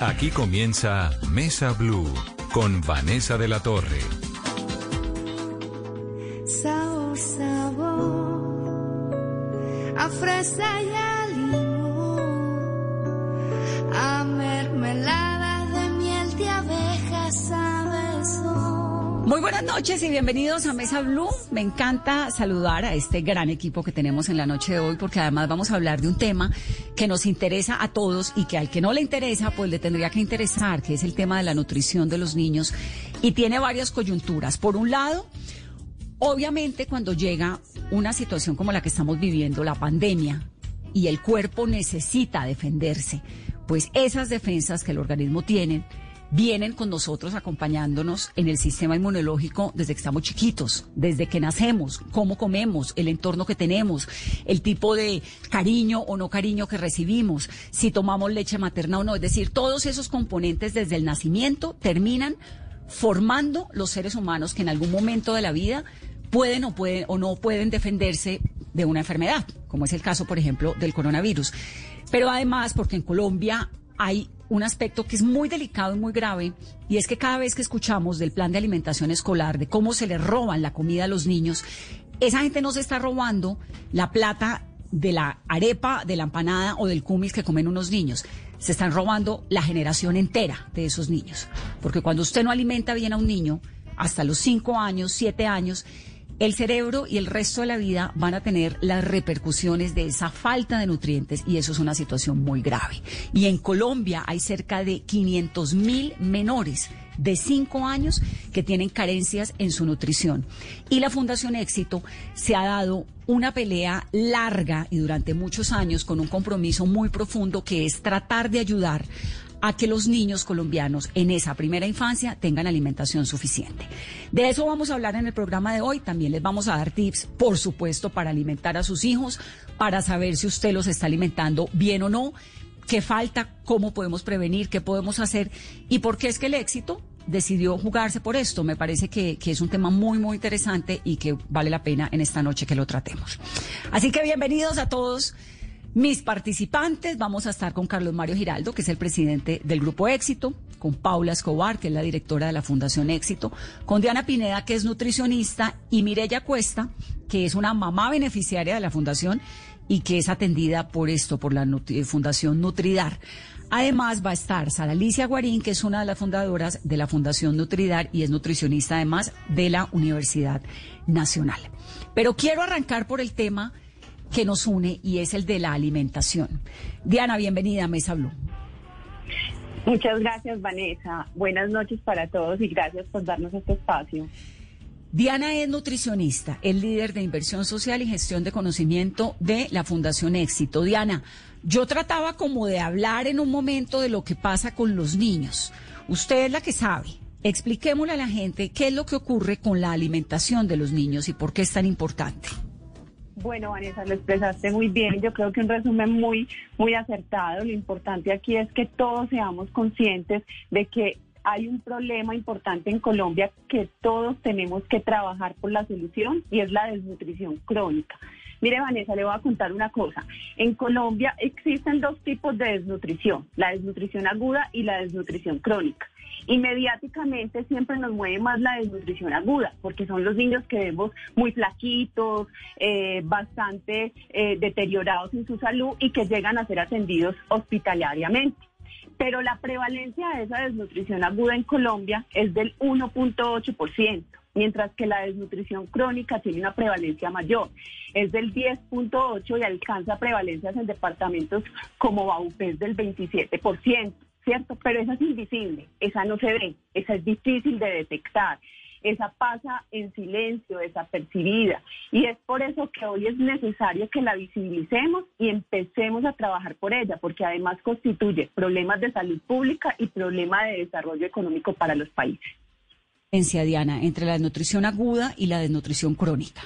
Aquí comienza Mesa Blue con Vanessa de la Torre. Sabor, sabor, muy buenas noches y bienvenidos a Mesa Blue. Me encanta saludar a este gran equipo que tenemos en la noche de hoy porque además vamos a hablar de un tema que nos interesa a todos y que al que no le interesa pues le tendría que interesar, que es el tema de la nutrición de los niños y tiene varias coyunturas. Por un lado, obviamente cuando llega una situación como la que estamos viviendo, la pandemia, y el cuerpo necesita defenderse, pues esas defensas que el organismo tiene vienen con nosotros acompañándonos en el sistema inmunológico desde que estamos chiquitos, desde que nacemos, cómo comemos, el entorno que tenemos, el tipo de cariño o no cariño que recibimos, si tomamos leche materna o no. Es decir, todos esos componentes desde el nacimiento terminan formando los seres humanos que en algún momento de la vida pueden o pueden o no pueden defenderse de una enfermedad, como es el caso, por ejemplo, del coronavirus. Pero además, porque en Colombia hay un aspecto que es muy delicado y muy grave, y es que cada vez que escuchamos del plan de alimentación escolar, de cómo se le roban la comida a los niños, esa gente no se está robando la plata de la arepa, de la empanada o del cumis que comen unos niños. Se están robando la generación entera de esos niños. Porque cuando usted no alimenta bien a un niño, hasta los cinco años, siete años, el cerebro y el resto de la vida van a tener las repercusiones de esa falta de nutrientes y eso es una situación muy grave. Y en Colombia hay cerca de 500 mil menores de 5 años que tienen carencias en su nutrición. Y la Fundación Éxito se ha dado una pelea larga y durante muchos años con un compromiso muy profundo que es tratar de ayudar a que los niños colombianos en esa primera infancia tengan alimentación suficiente. De eso vamos a hablar en el programa de hoy. También les vamos a dar tips, por supuesto, para alimentar a sus hijos, para saber si usted los está alimentando bien o no, qué falta, cómo podemos prevenir, qué podemos hacer y por qué es que el éxito decidió jugarse por esto. Me parece que, que, es un tema muy, muy interesante y que vale la pena en esta noche que lo tratemos. Así que bienvenidos a todos mis participantes, vamos a estar con Carlos Mario Giraldo, que es el presidente del Grupo Éxito, con Paula Escobar, que es la directora de la Fundación Éxito, con Diana Pineda, que es nutricionista, y Mireya Cuesta, que es una mamá beneficiaria de la Fundación y que es atendida por esto, por la Fundación Nutridar. Además va a estar Sara Alicia Guarín, que es una de las fundadoras de la Fundación Nutridar y es nutricionista además de la Universidad Nacional. Pero quiero arrancar por el tema que nos une y es el de la alimentación. Diana, bienvenida a Mesa Blue. Muchas gracias, Vanessa. Buenas noches para todos y gracias por darnos este espacio. Diana es nutricionista, es líder de inversión social y gestión de conocimiento de la Fundación Éxito. Diana, yo trataba como de hablar en un momento de lo que pasa con los niños. Usted es la que sabe. Expliquémosle a la gente qué es lo que ocurre con la alimentación de los niños y por qué es tan importante. Bueno, Vanessa, lo expresaste muy bien. Yo creo que un resumen muy, muy acertado. Lo importante aquí es que todos seamos conscientes de que hay un problema importante en Colombia que todos tenemos que trabajar por la solución y es la desnutrición crónica. Mire, Vanessa, le voy a contar una cosa. En Colombia existen dos tipos de desnutrición, la desnutrición aguda y la desnutrición crónica. Y mediáticamente siempre nos mueve más la desnutrición aguda, porque son los niños que vemos muy flaquitos, eh, bastante eh, deteriorados en su salud y que llegan a ser atendidos hospitalariamente. Pero la prevalencia de esa desnutrición aguda en Colombia es del 1.8% mientras que la desnutrición crónica tiene una prevalencia mayor. Es del 10.8 y alcanza prevalencias en departamentos como Baupés del 27%. ¿Cierto? Pero esa es invisible, esa no se ve, esa es difícil de detectar. esa pasa en silencio, desapercibida. Y es por eso que hoy es necesario que la visibilicemos y empecemos a trabajar por ella, porque además constituye problemas de salud pública y problemas de desarrollo económico para los países. Diana, entre la desnutrición aguda y la desnutrición crónica.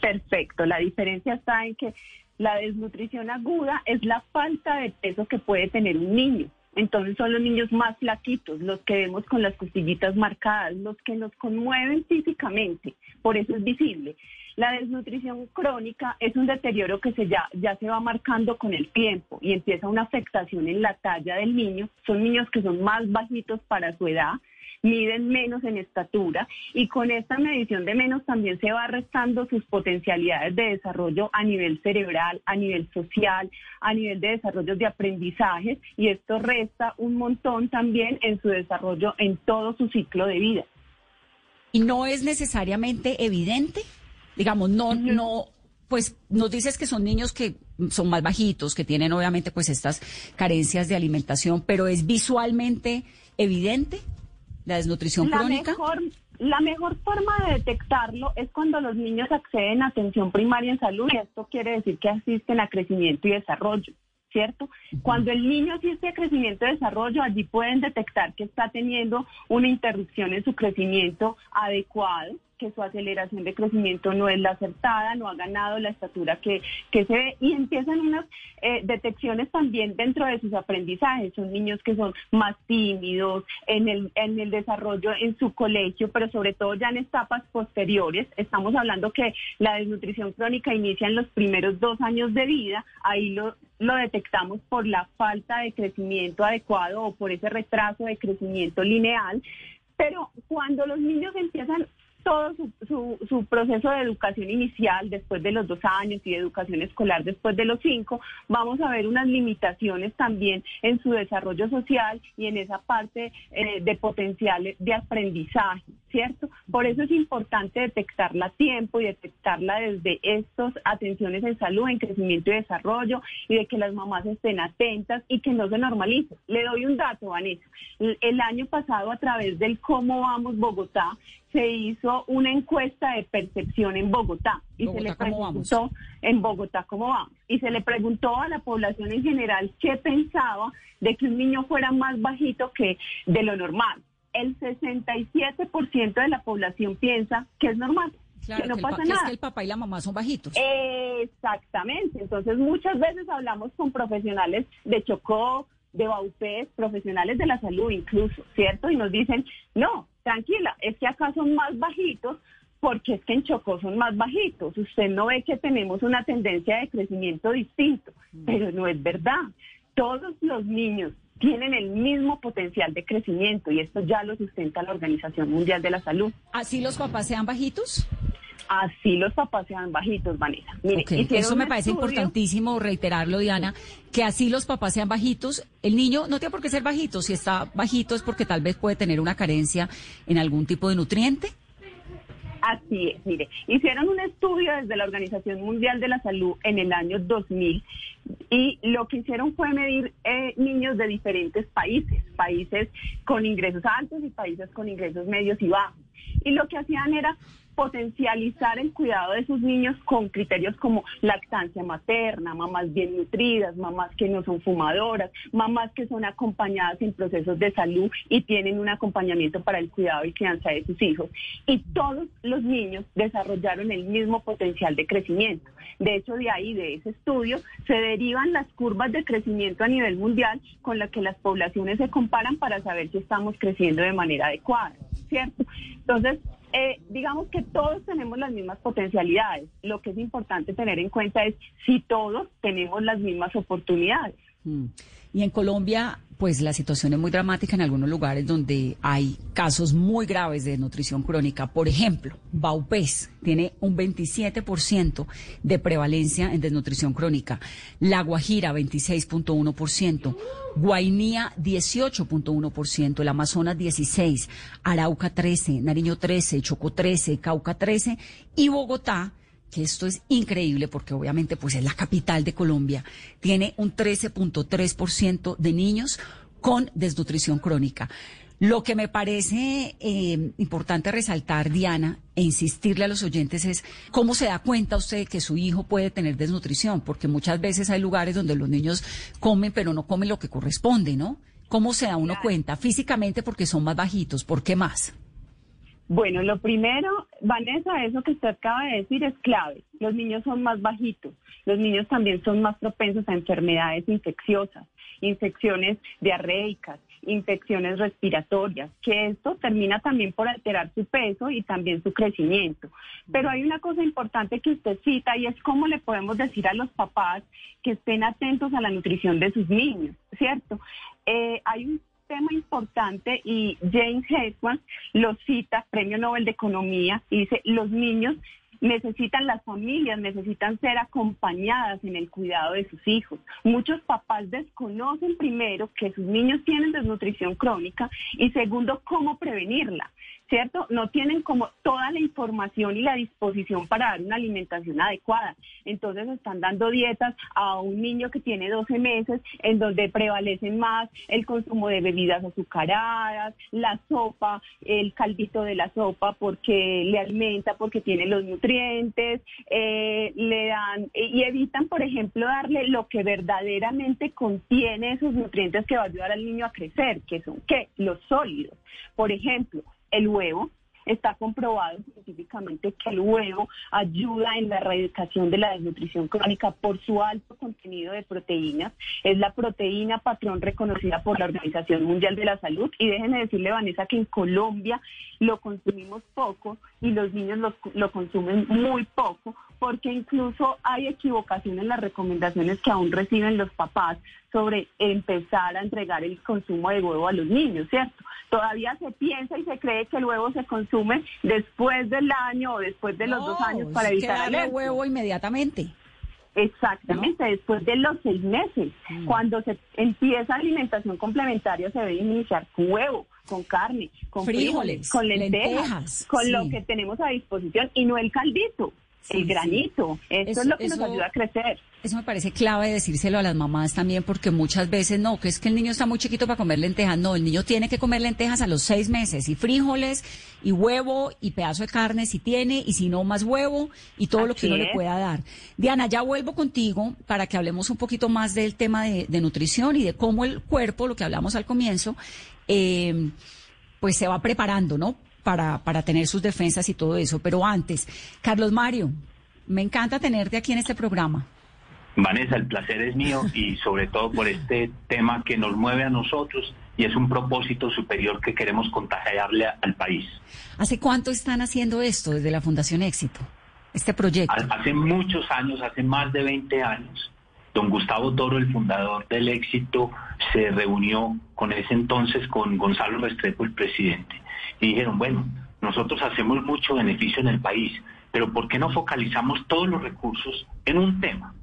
Perfecto, la diferencia está en que la desnutrición aguda es la falta de peso que puede tener un niño. Entonces son los niños más flaquitos, los que vemos con las costillitas marcadas, los que nos conmueven físicamente, por eso es visible. La desnutrición crónica es un deterioro que se ya, ya se va marcando con el tiempo y empieza una afectación en la talla del niño. Son niños que son más bajitos para su edad, miden menos en estatura y con esta medición de menos también se va restando sus potencialidades de desarrollo a nivel cerebral, a nivel social, a nivel de desarrollo de aprendizajes y esto resta un montón también en su desarrollo en todo su ciclo de vida. ¿Y no es necesariamente evidente? Digamos, no, no, pues nos dices que son niños que son más bajitos, que tienen obviamente pues estas carencias de alimentación, pero ¿es visualmente evidente? La desnutrición crónica? la mejor forma de detectarlo es cuando los niños acceden a atención primaria en salud y esto quiere decir que asisten a crecimiento y desarrollo. ¿cierto? Cuando el niño asiste a crecimiento y desarrollo, allí pueden detectar que está teniendo una interrupción en su crecimiento adecuado, que su aceleración de crecimiento no es la acertada, no ha ganado la estatura que, que se ve y empiezan unas eh, detecciones también dentro de sus aprendizajes. Son niños que son más tímidos en el, en el desarrollo en su colegio, pero sobre todo ya en etapas posteriores. Estamos hablando que la desnutrición crónica inicia en los primeros dos años de vida, ahí lo, lo detectamos por la falta de crecimiento adecuado o por ese retraso de crecimiento lineal. Pero cuando los niños empiezan todo su, su, proceso de educación inicial después de los dos años y de educación escolar después de los cinco, vamos a ver unas limitaciones también en su desarrollo social y en esa parte eh, de potencial de aprendizaje, ¿cierto? Por eso es importante detectarla a tiempo y detectarla desde estas atenciones en salud, en crecimiento y desarrollo y de que las mamás estén atentas y que no se normalice. Le doy un dato, Vanessa. El año pasado a través del Cómo Vamos Bogotá, se hizo una encuesta de percepción en Bogotá y se le preguntó en Bogotá cómo vamos y se le preguntó a la población en general qué pensaba de que un niño fuera más bajito que de lo normal. El 67% de la población piensa que es normal. que no pasa nada. Es que el papá y la mamá son bajitos. Exactamente. Entonces, muchas veces hablamos con profesionales de Chocó, de Baupés, profesionales de la salud incluso, ¿cierto? Y nos dicen, no, tranquila, es que acá son más bajitos porque es que en Chocó son más bajitos. Usted no ve que tenemos una tendencia de crecimiento distinto, mm. pero no es verdad. Todos los niños tienen el mismo potencial de crecimiento y esto ya lo sustenta la Organización Mundial de la Salud. ¿Así los papás sean bajitos? así los papás sean bajitos, Vanessa. eso me parece importantísimo reiterarlo, Diana, que así los papás sean bajitos. El niño no tiene por qué ser bajito. Si está bajito es porque tal vez puede tener una carencia en algún tipo de nutriente. Así es, mire, hicieron un estudio desde la Organización Mundial de la Salud en el año 2000 y lo que hicieron fue medir eh, niños de diferentes países, países con ingresos altos y países con ingresos medios y bajos. Y lo que hacían era potencializar el cuidado de sus niños con criterios como lactancia materna, mamás bien nutridas, mamás que no son fumadoras, mamás que son acompañadas en procesos de salud y tienen un acompañamiento para el cuidado y crianza de sus hijos. Y todos los niños desarrollaron el mismo potencial de crecimiento. De hecho, de ahí, de ese estudio, se derivan las curvas de crecimiento a nivel mundial con las que las poblaciones se comparan para saber si estamos creciendo de manera adecuada, ¿cierto? Entonces, eh, digamos que todos tenemos las mismas potencialidades. Lo que es importante tener en cuenta es si todos tenemos las mismas oportunidades. Mm. Y en Colombia, pues la situación es muy dramática en algunos lugares donde hay casos muy graves de desnutrición crónica. Por ejemplo, Baupés tiene un 27% de prevalencia en desnutrición crónica. La Guajira, 26.1%. Guainía, 18.1%. El Amazonas, 16%. Arauca, 13%. Nariño, 13%. Chocó, 13%. Cauca, 13%. Y Bogotá, esto es increíble porque obviamente pues es la capital de Colombia, tiene un 13.3% de niños con desnutrición crónica. Lo que me parece eh, importante resaltar, Diana, e insistirle a los oyentes es cómo se da cuenta usted que su hijo puede tener desnutrición, porque muchas veces hay lugares donde los niños comen, pero no comen lo que corresponde, ¿no? ¿Cómo se da uno cuenta? Físicamente porque son más bajitos, ¿por qué más? Bueno, lo primero, Vanessa, eso que usted acaba de decir es clave. Los niños son más bajitos. Los niños también son más propensos a enfermedades infecciosas, infecciones diarreicas, infecciones respiratorias, que esto termina también por alterar su peso y también su crecimiento. Pero hay una cosa importante que usted cita y es cómo le podemos decir a los papás que estén atentos a la nutrición de sus niños, ¿cierto? Eh, hay un tema importante y James Hedman lo cita, Premio Nobel de Economía, y dice, los niños necesitan las familias, necesitan ser acompañadas en el cuidado de sus hijos. Muchos papás desconocen primero que sus niños tienen desnutrición crónica y segundo, cómo prevenirla. ¿Cierto? No tienen como toda la información y la disposición para dar una alimentación adecuada. Entonces están dando dietas a un niño que tiene 12 meses en donde prevalecen más el consumo de bebidas azucaradas, la sopa, el caldito de la sopa porque le alimenta, porque tiene los nutrientes, eh, le dan y evitan, por ejemplo, darle lo que verdaderamente contiene esos nutrientes que va a ayudar al niño a crecer, que son ¿qué? Los sólidos. Por ejemplo, el huevo. Está comprobado científicamente que el huevo ayuda en la erradicación de la desnutrición crónica por su alto contenido de proteínas. Es la proteína patrón reconocida por la Organización Mundial de la Salud. Y déjenme decirle, Vanessa, que en Colombia lo consumimos poco y los niños lo, lo consumen muy poco porque incluso hay equivocación en las recomendaciones que aún reciben los papás sobre empezar a entregar el consumo de huevo a los niños, ¿cierto? Todavía se piensa y se cree que el huevo se consume después del año o después de los dos años para evitar el huevo inmediatamente. Exactamente, después de los seis meses. Mm. Cuando se empieza alimentación complementaria, se debe iniciar con huevo, con carne, con frijoles, con lentejas, con lo que tenemos a disposición y no el caldito el granito. Eso, es lo que nos ayuda a crecer. Eso me parece clave decírselo a las mamás también, porque muchas veces no, que es que el niño está muy chiquito para comer lentejas. No, el niño tiene que comer lentejas a los seis meses, y frijoles, y huevo, y pedazo de carne si tiene, y si no, más huevo, y todo lo que uno le pueda dar. Diana, ya vuelvo contigo para que hablemos un poquito más del tema de, nutrición y de cómo el cuerpo, lo que hablamos al comienzo, eh, pues se va preparando, ¿no? Para, para tener sus defensas y todo eso. Pero antes, Carlos Mario, me encanta tenerte aquí en este programa. Vanessa, el placer es mío y sobre todo por este tema que nos mueve a nosotros y es un propósito superior que queremos contagiarle al país. ¿Hace cuánto están haciendo esto desde la Fundación Éxito, este proyecto? Hace muchos años, hace más de 20 años, don Gustavo Toro, el fundador del Éxito, se reunió con ese entonces con Gonzalo Restrepo, el presidente, y dijeron, bueno, nosotros hacemos mucho beneficio en el país, pero ¿por qué no focalizamos todos los recursos en un tema?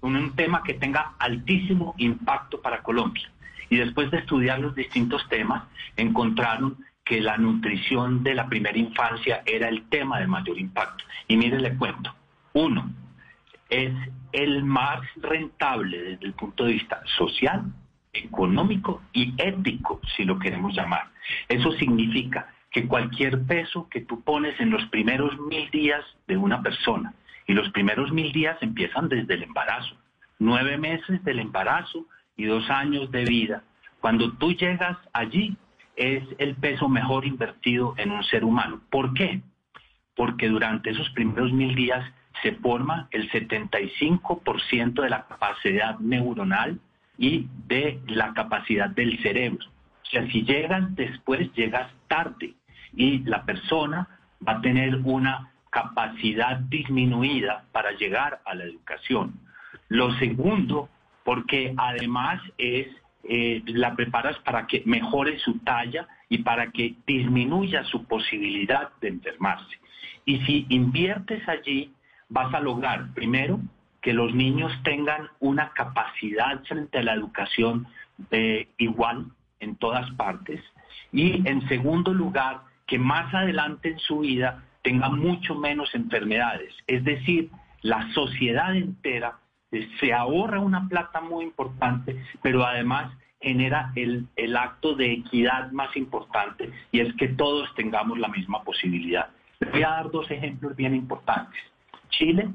Un tema que tenga altísimo impacto para Colombia. Y después de estudiar los distintos temas, encontraron que la nutrición de la primera infancia era el tema de mayor impacto. Y mire, le cuento. Uno, es el más rentable desde el punto de vista social, económico y ético, si lo queremos llamar. Eso significa que cualquier peso que tú pones en los primeros mil días de una persona, y los primeros mil días empiezan desde el embarazo, nueve meses del embarazo y dos años de vida. Cuando tú llegas allí, es el peso mejor invertido en un ser humano. ¿Por qué? Porque durante esos primeros mil días se forma el 75% de la capacidad neuronal y de la capacidad del cerebro. O sea, si llegas después, llegas tarde y la persona va a tener una capacidad disminuida para llegar a la educación. Lo segundo, porque además es eh, la preparas para que mejore su talla y para que disminuya su posibilidad de enfermarse. Y si inviertes allí, vas a lograr, primero, que los niños tengan una capacidad frente a la educación eh, igual en todas partes. Y en segundo lugar, que más adelante en su vida tenga mucho menos enfermedades. Es decir, la sociedad entera eh, se ahorra una plata muy importante, pero además genera el, el acto de equidad más importante y es que todos tengamos la misma posibilidad. Les voy a dar dos ejemplos bien importantes. Chile,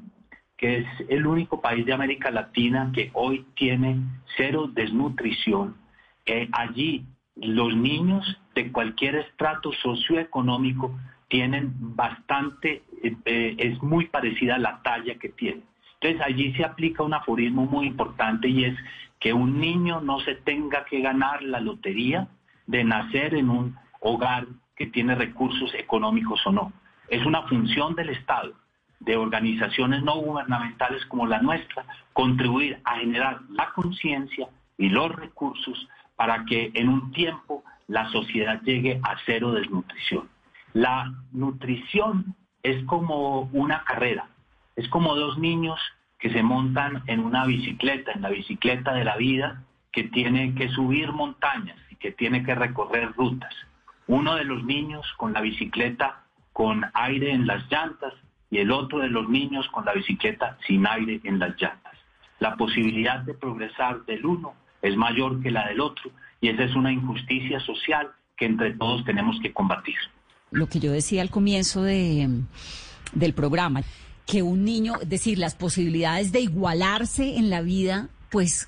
que es el único país de América Latina que hoy tiene cero desnutrición. Eh, allí los niños de cualquier estrato socioeconómico tienen bastante, eh, eh, es muy parecida a la talla que tienen. Entonces allí se aplica un aforismo muy importante y es que un niño no se tenga que ganar la lotería de nacer en un hogar que tiene recursos económicos o no. Es una función del Estado, de organizaciones no gubernamentales como la nuestra, contribuir a generar la conciencia y los recursos para que en un tiempo la sociedad llegue a cero desnutrición. La nutrición es como una carrera, es como dos niños que se montan en una bicicleta, en la bicicleta de la vida, que tiene que subir montañas y que tiene que recorrer rutas. Uno de los niños con la bicicleta con aire en las llantas y el otro de los niños con la bicicleta sin aire en las llantas. La posibilidad de progresar del uno es mayor que la del otro y esa es una injusticia social que entre todos tenemos que combatir. Lo que yo decía al comienzo de, del programa, que un niño, es decir, las posibilidades de igualarse en la vida, pues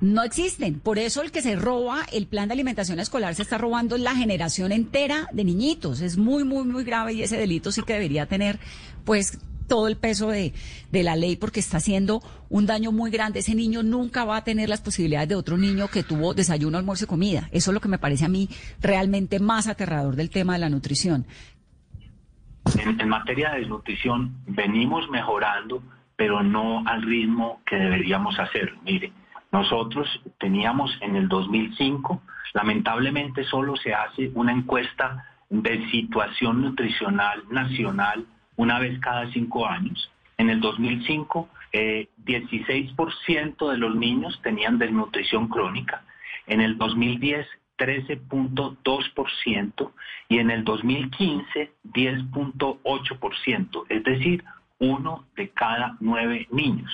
no existen. Por eso el que se roba el plan de alimentación escolar se está robando la generación entera de niñitos. Es muy, muy, muy grave y ese delito sí que debería tener, pues, todo el peso de, la ley porque está haciendo un daño muy grande. Ese niño nunca va a tener las posibilidades de otro niño que tuvo desayuno, almuerzo y comida. Eso es lo que me parece a mí realmente más aterrador del tema de la nutrición. En materia de desnutrición venimos mejorando, pero no al ritmo que deberíamos hacer. Mire, nosotros teníamos en el 2005, lamentablemente solo se hace una encuesta de situación nutricional nacional una vez cada cinco años. En el 2005, 16% eh, de los niños tenían desnutrición crónica. En el 2010, 13.2% y en el 2015, 10.8%, es decir, uno de cada nueve niños.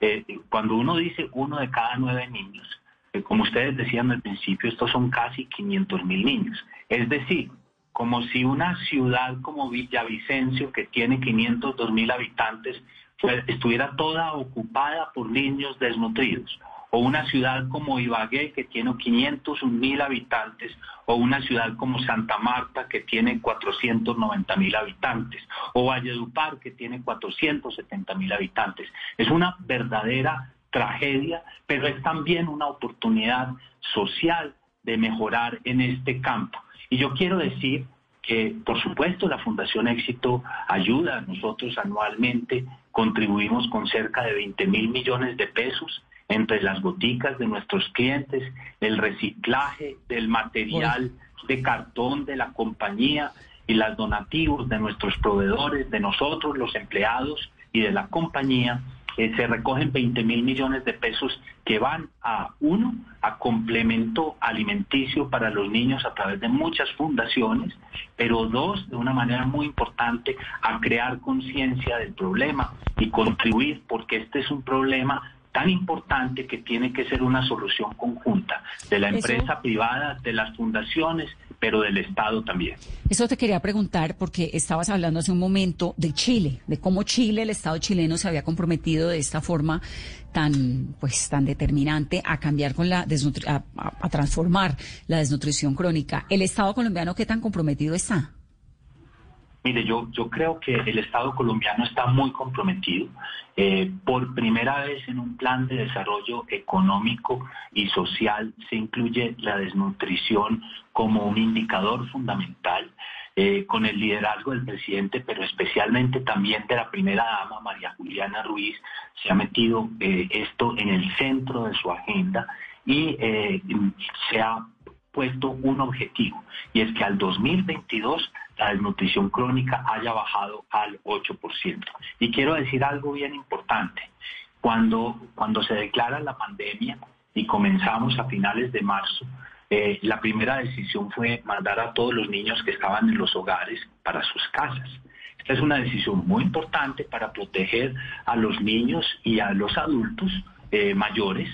Eh, cuando uno dice uno de cada nueve niños, eh, como ustedes decían al principio, estos son casi 500 mil niños. Es decir, como si una ciudad como Villavicencio, que tiene 502 mil habitantes, estuviera toda ocupada por niños desnutridos o una ciudad como Ibagué que tiene 501 mil habitantes, o una ciudad como Santa Marta que tiene 490 mil habitantes, o Valledupar que tiene 470 mil habitantes. Es una verdadera tragedia, pero es también una oportunidad social de mejorar en este campo. Y yo quiero decir que, por supuesto, la Fundación Éxito ayuda. Nosotros anualmente contribuimos con cerca de 20 mil millones de pesos entre las boticas de nuestros clientes, el reciclaje del material de cartón de la compañía y las donativos de nuestros proveedores, de nosotros, los empleados y de la compañía, eh, se recogen 20 mil millones de pesos que van a, uno, a complemento alimenticio para los niños a través de muchas fundaciones, pero dos, de una manera muy importante, a crear conciencia del problema y contribuir, porque este es un problema tan importante que tiene que ser una solución conjunta de la empresa privada, de las fundaciones, pero del Estado también. Eso te quería preguntar porque estabas hablando hace un momento de Chile, de cómo Chile, el Estado chileno se había comprometido de esta forma tan pues tan determinante a cambiar con la a, a transformar la desnutrición crónica. El Estado colombiano qué tan comprometido está? Mire, yo, yo creo que el Estado colombiano está muy comprometido. Eh, por primera vez en un plan de desarrollo económico y social se incluye la desnutrición como un indicador fundamental. Eh, con el liderazgo del presidente, pero especialmente también de la primera dama, María Juliana Ruiz, se ha metido eh, esto en el centro de su agenda y se ha puesto un objetivo, y es que al 2022 la desnutrición crónica haya bajado al 8%. Y quiero decir algo bien importante. Cuando, cuando se declara la pandemia y comenzamos a finales de marzo, eh, la primera decisión fue mandar a todos los niños que estaban en los hogares para sus casas. Esta es una decisión muy importante para proteger a los niños y a los adultos eh, mayores,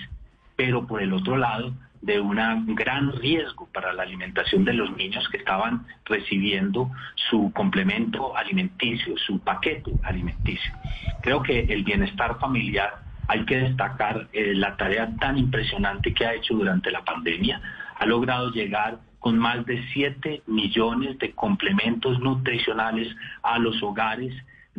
pero por el otro lado de un gran riesgo para la alimentación de los niños que estaban recibiendo su complemento alimenticio, su paquete alimenticio. Creo que el bienestar familiar hay que destacar eh, la tarea tan impresionante que ha hecho durante la pandemia. Ha logrado llegar con más de 7 millones de complementos nutricionales a los hogares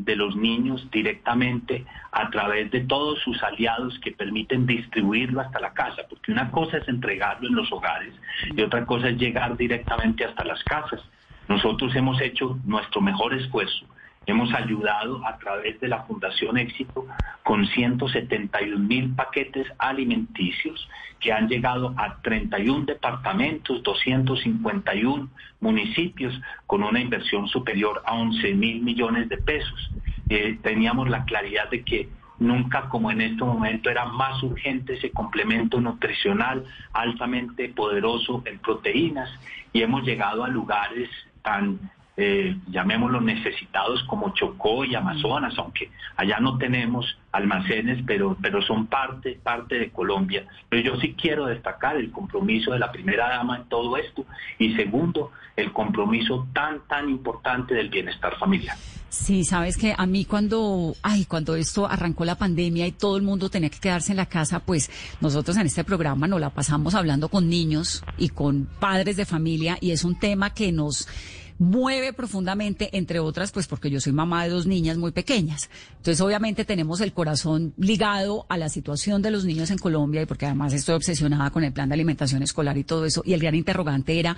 de los niños directamente a través de todos sus aliados que permiten distribuirlo hasta la casa, porque una cosa es entregarlo en los hogares y otra cosa es llegar directamente hasta las casas. Nosotros hemos hecho nuestro mejor esfuerzo Hemos ayudado a través de la Fundación Éxito con 171 mil paquetes alimenticios que han llegado a 31 departamentos, 251 municipios con una inversión superior a 11 mil millones de pesos. Eh, teníamos la claridad de que nunca como en este momento era más urgente ese complemento nutricional altamente poderoso en proteínas y hemos llegado a lugares tan eh, llamémoslo necesitados como Chocó y Amazonas, aunque allá no tenemos almacenes, pero, pero son parte, parte de Colombia. Pero yo sí quiero destacar el compromiso de la primera dama en todo esto y segundo, el compromiso tan, tan importante del bienestar familiar. Sí, sabes que a mí cuando, ay, cuando esto arrancó la pandemia y todo el mundo tenía que quedarse en la casa, pues nosotros en este programa nos la pasamos hablando con niños y con padres de familia y es un tema que nos mueve profundamente, entre otras, pues porque yo soy mamá de dos niñas muy pequeñas. Entonces, obviamente tenemos el corazón ligado a la situación de los niños en Colombia y porque además estoy obsesionada con el plan de alimentación escolar y todo eso. Y el gran interrogante era,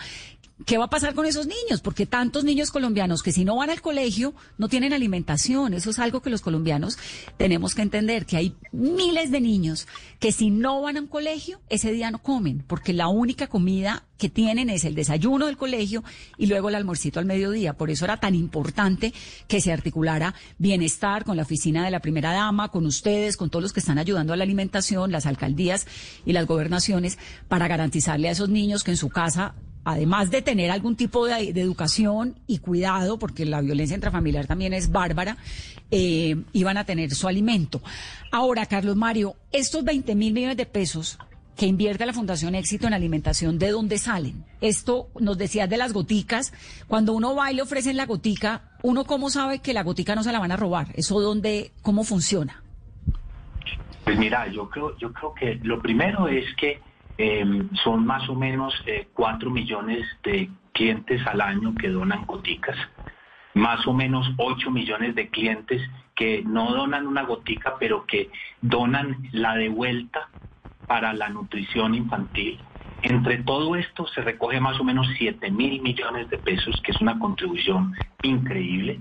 ¿qué va a pasar con esos niños? Porque tantos niños colombianos que si no van al colegio no tienen alimentación. Eso es algo que los colombianos tenemos que entender, que hay miles de niños que si no van a un colegio, ese día no comen, porque la única comida que tienen es el desayuno del colegio y luego el almuercito al mediodía. Por eso era tan importante que se articulara bienestar con la oficina de la primera dama, con ustedes, con todos los que están ayudando a la alimentación, las alcaldías y las gobernaciones, para garantizarle a esos niños que en su casa además de tener algún tipo de, educación y cuidado, porque la violencia intrafamiliar también es bárbara, eh, iban a tener su alimento. Ahora, Carlos Mario, estos 20 mil millones de pesos que invierte la Fundación Éxito en alimentación, ¿de dónde salen? Esto nos decías de las goticas. Cuando uno va y le ofrecen la gotica, ¿uno cómo sabe que la gotica no se la van a robar? ¿Eso dónde, cómo funciona? Pues mira, yo creo, yo creo que lo primero es que em, son más o menos eh, 4 millones de clientes al año que donan goticas, más o menos 8 millones de clientes que no donan una gotica, pero que donan la de vuelta para la nutrición infantil. Entre todo esto se recoge más o menos 7 mil millones de pesos, que es una contribución increíble.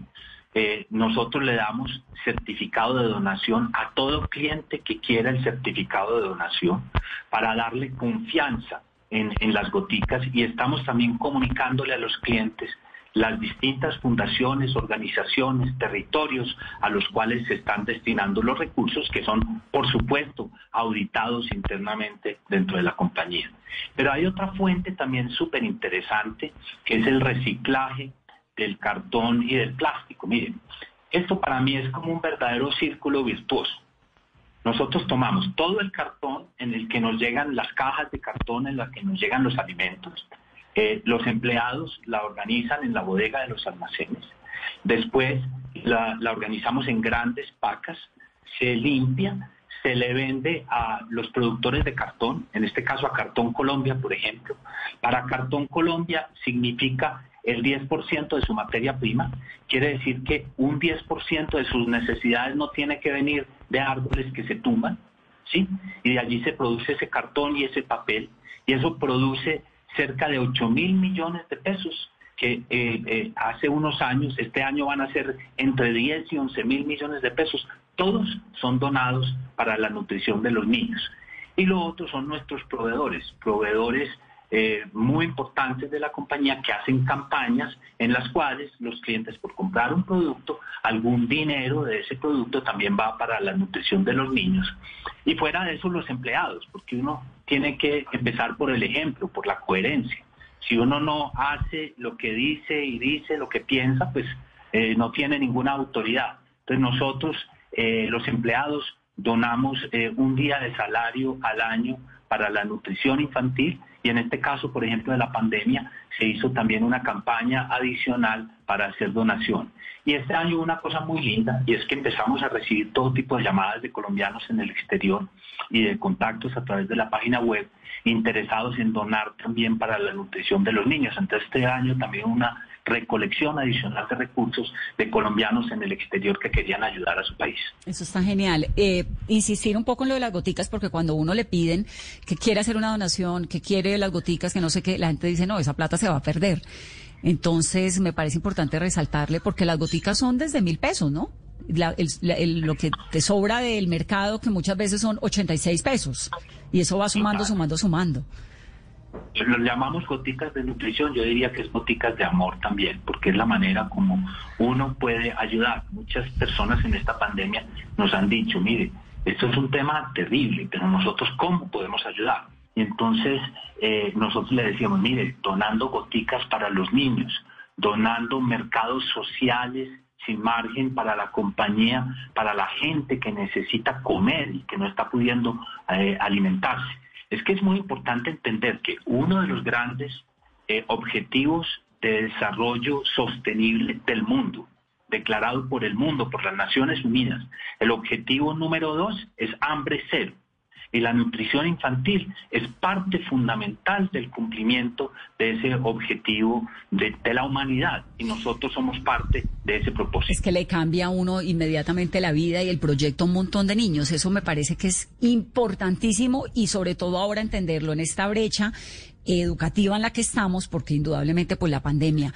Eh, nosotros le damos certificado de donación a todo cliente que quiera el certificado de donación para darle confianza en, en las goticas y estamos también comunicándole a los clientes las distintas fundaciones, organizaciones, territorios a los cuales se están destinando los recursos que son, por supuesto, auditados internamente dentro de la compañía. Pero hay otra fuente también súper interesante, que es el reciclaje del cartón y del plástico. Miren, esto para mí es como un verdadero círculo virtuoso. Nosotros tomamos todo el cartón en el que nos llegan las cajas de cartón en las que nos llegan los alimentos, eh, los empleados la organizan en la bodega de los almacenes. Después la, organizamos en grandes pacas, se limpia, se le vende a los productores de cartón, en este caso a Cartón Colombia, por ejemplo. Para Cartón Colombia significa el 10% de su materia prima, quiere decir que un 10% de sus necesidades no tiene que venir de árboles que se tumban, ¿sí? Y de allí se produce ese cartón y ese papel, y eso produce cerca de 8 mil millones de pesos que eh, eh, hace unos años, este año van a ser entre 10 y 11 mil millones de pesos. Todos son donados para la nutrición de los niños. Y lo otro son nuestros proveedores, proveedores eh, muy importantes de la compañía que hacen campañas en las cuales los clientes por comprar un producto, algún dinero de ese producto también va para la nutrición de los niños. Y fuera de eso los empleados, porque uno tiene que empezar por el ejemplo, por la coherencia. Si uno no hace lo que dice y dice lo que piensa, pues eh, no tiene ninguna autoridad. Entonces nosotros, eh, los empleados, donamos un día de salario al año para la nutrición infantil y en este caso, por ejemplo, de la pandemia, se hizo también una campaña adicional para hacer donación. Y este año una cosa muy linda, y es que empezamos a recibir todo tipo de llamadas de colombianos en el exterior y de contactos a través de la página web interesados en donar también para la nutrición de los niños. Entonces este año también una recolección adicional de recursos de colombianos en el exterior que querían ayudar a su país. Eso está genial. Eh, insistir un poco en lo de las goticas, porque cuando uno le piden que quiere hacer una donación, que quiere las goticas, que no sé qué, la gente dice, no, esa plata se va a perder. Entonces, me parece importante resaltarle, porque las goticas son desde mil pesos, ¿no? lo que te sobra del mercado, que muchas veces son 86 pesos. Y eso va sumando, sumando, sumando. Lo llamamos goticas de nutrición, yo diría que es goticas de amor también, porque es la manera como uno puede ayudar. Muchas personas en esta pandemia nos han dicho, mire, esto es un tema terrible, pero nosotros cómo podemos ayudar. Y entonces eh, nosotros le decíamos, mire, donando goticas para los niños, donando mercados sociales sin margen para la compañía, para la gente que necesita comer y que no está pudiendo eh, alimentarse. Es que es muy importante entender que uno de los grandes eh, objetivos de desarrollo sostenible del mundo, declarado por el mundo, por las Naciones Unidas, el objetivo número dos es hambre cero. Y la nutrición infantil es parte fundamental del cumplimiento de ese objetivo de, la humanidad y nosotros somos parte de ese propósito. Es que le cambia a uno inmediatamente la vida y el proyecto a un montón de niños. Eso me parece que es importantísimo y sobre todo ahora entenderlo en esta brecha educativa en la que estamos, porque indudablemente pues la pandemia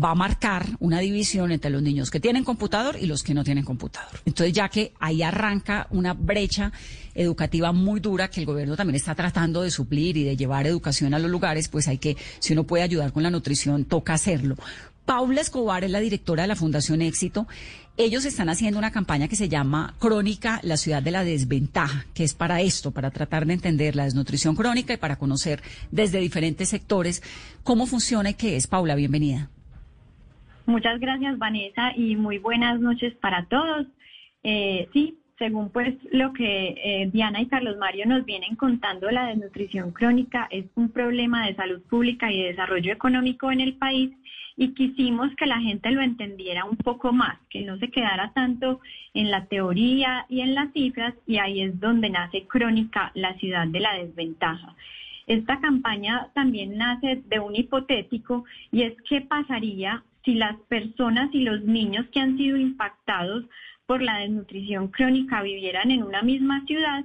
va a marcar una división entre los niños que tienen computador y los que no tienen computador. Entonces, ya que ahí arranca una brecha educativa muy dura que el gobierno también está tratando de suplir y de llevar educación a los lugares, pues hay que, si uno puede ayudar con la nutrición, toca hacerlo. Paula Escobar es la directora de la Fundación Éxito. Ellos están haciendo una campaña que se llama Crónica, la ciudad de la desventaja, que es para esto, para tratar de entender la desnutrición crónica y para conocer desde diferentes sectores cómo funciona y qué es. Paula, bienvenida. Muchas gracias, Vanessa, y muy buenas noches para todos. Eh, sí, según pues lo que eh, Diana y Carlos Mario nos vienen contando, la desnutrición crónica es un problema de salud pública y de desarrollo económico en el país y quisimos que la gente lo entendiera un poco más, que no se quedara tanto en la teoría y en las cifras y ahí es donde nace Crónica, la ciudad de la desventaja. Esta campaña también nace de un hipotético y es qué pasaría si las personas y los niños que han sido impactados por la desnutrición crónica vivieran en una misma ciudad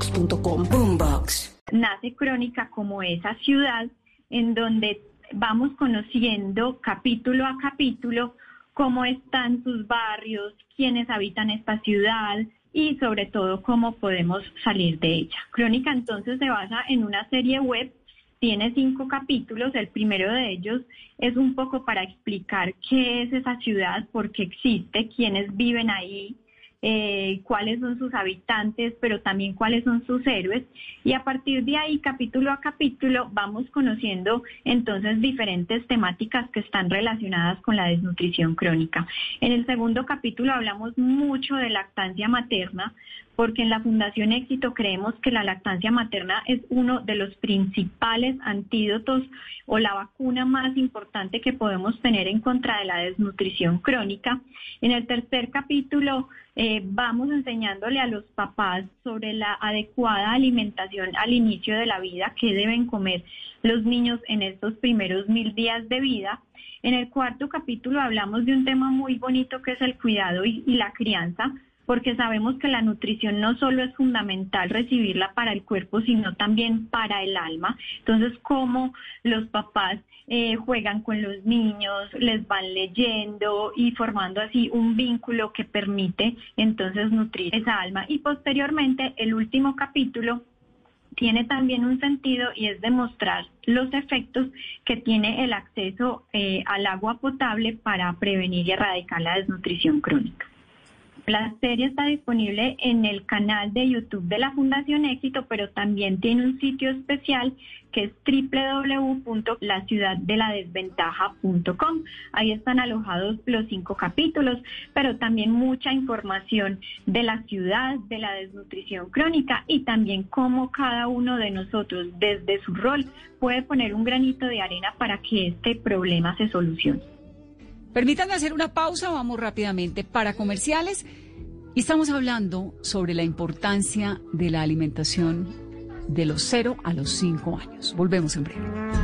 Boombox. Nace Crónica como esa ciudad en donde vamos conociendo capítulo a capítulo cómo están sus barrios, quiénes habitan esta ciudad y sobre todo cómo podemos salir de ella. Crónica entonces se basa en una serie web, tiene cinco capítulos, el primero de ellos es un poco para explicar qué es esa ciudad, por qué existe, quiénes viven ahí, eh, cuáles son sus habitantes, pero también cuáles son sus héroes. Y a partir de ahí, capítulo a capítulo, vamos conociendo entonces diferentes temáticas que están relacionadas con la desnutrición crónica. En el segundo capítulo hablamos mucho de lactancia materna, porque en la Fundación Éxito creemos que la lactancia materna es uno de los principales antídotos o la vacuna más importante que podemos tener en contra de la desnutrición crónica. En el tercer capítulo eh, vamos enseñándole a los papás sobre la adecuada alimentación al inicio de la vida, que deben comer los niños en estos primeros mil días de vida. En el cuarto capítulo hablamos de un tema muy bonito que es el cuidado y la crianza porque sabemos que la nutrición no solo es fundamental recibirla para el cuerpo, sino también para el alma. Entonces, cómo los papás eh, juegan con los niños, les van leyendo y formando así un vínculo que permite entonces nutrir esa alma. Y posteriormente, el último capítulo tiene también un sentido y es demostrar los efectos que tiene el acceso eh, al agua potable para prevenir y erradicar la desnutrición crónica. La serie está disponible en el canal de YouTube de la Fundación Éxito, pero también tiene un sitio especial que es www.laciudaddeladesventaja.com. Ahí están alojados los cinco capítulos, pero también mucha información de la ciudad, de la desnutrición crónica y también cómo cada uno de nosotros desde su rol puede poner un granito de arena para que este problema se solucione. Permítanme hacer una pausa, vamos rápidamente para comerciales. Y estamos hablando sobre la importancia de la alimentación de los 0 a los 5 años. Volvemos en breve.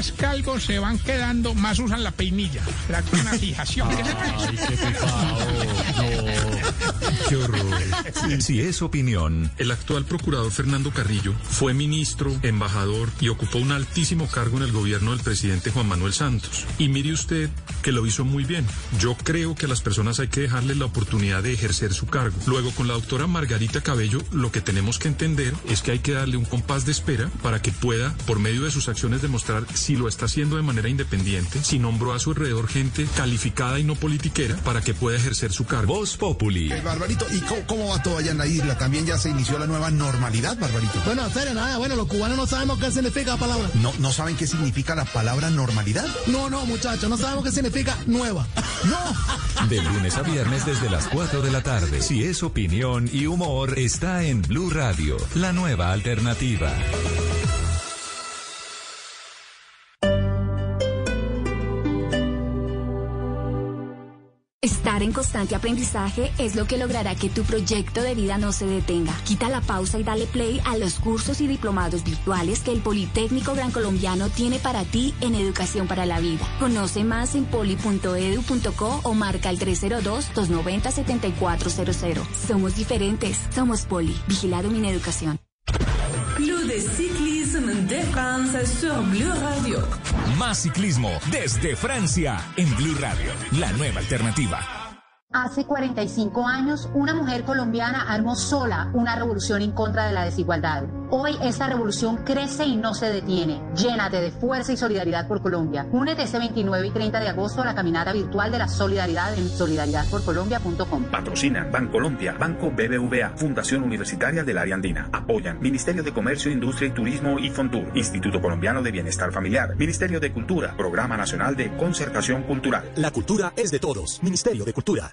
Más calvos se van quedando, más usan la peinilla. La una fijación. ¿Qué Qué horror. Si es opinión. El actual procurador Fernando Carrillo fue ministro, embajador y ocupó un altísimo cargo en el gobierno del presidente Juan Manuel Santos. Y mire usted que lo hizo muy bien. Yo creo que a las personas hay que dejarles la oportunidad de ejercer su cargo. Luego, con la doctora Margarita Cabello, lo que tenemos que entender es que hay que darle un compás de espera para que pueda, por medio de sus acciones, demostrar si lo está haciendo de manera independiente, si nombró a su alrededor gente calificada y no politiquera para que pueda ejercer su cargo. Voz Populi. Barbarito, ¿y cómo, va todo allá en la isla? ¿También ya se inició la nueva normalidad, Barbarito? Bueno, serio, nada, bueno, los cubanos no sabemos qué significa la palabra. ¿No, ¿No saben qué significa la palabra normalidad? No, no, muchachos, no sabemos qué significa nueva. ¡No! De lunes a viernes desde las 4 de la tarde. Si es opinión y humor, está en Blue Radio, la nueva alternativa. Estar en constante aprendizaje es lo que logrará que tu proyecto de vida no se detenga. Quita la pausa y dale play a los cursos y diplomados virtuales que el Politécnico Gran Colombiano tiene para ti en Educación para la Vida. Conoce más en poli.edu.co o marca el 302-290-7400. Somos diferentes. Somos Poli. Vigilado Mineducación. Club de Cyclisme de France sur Blue Radio. Más ciclismo desde Francia en Blue Radio, la nueva alternativa. Hace 45 años, una mujer colombiana armó sola una revolución en contra de la desigualdad. Hoy esta revolución crece y no se detiene. Llénate de fuerza y solidaridad por Colombia. Únete este 29 y 30 de agosto a la caminata virtual de la solidaridad en solidaridadporcolombia.com. Patrocina Bancolombia, Banco BBVA, Fundación Universitaria del Área Andina. Apoyan Ministerio de Comercio, Industria y Turismo y Fontur, Instituto Colombiano de Bienestar Familiar, Ministerio de Cultura, Programa Nacional de Concertación Cultural. La cultura es de todos. Ministerio de Cultura.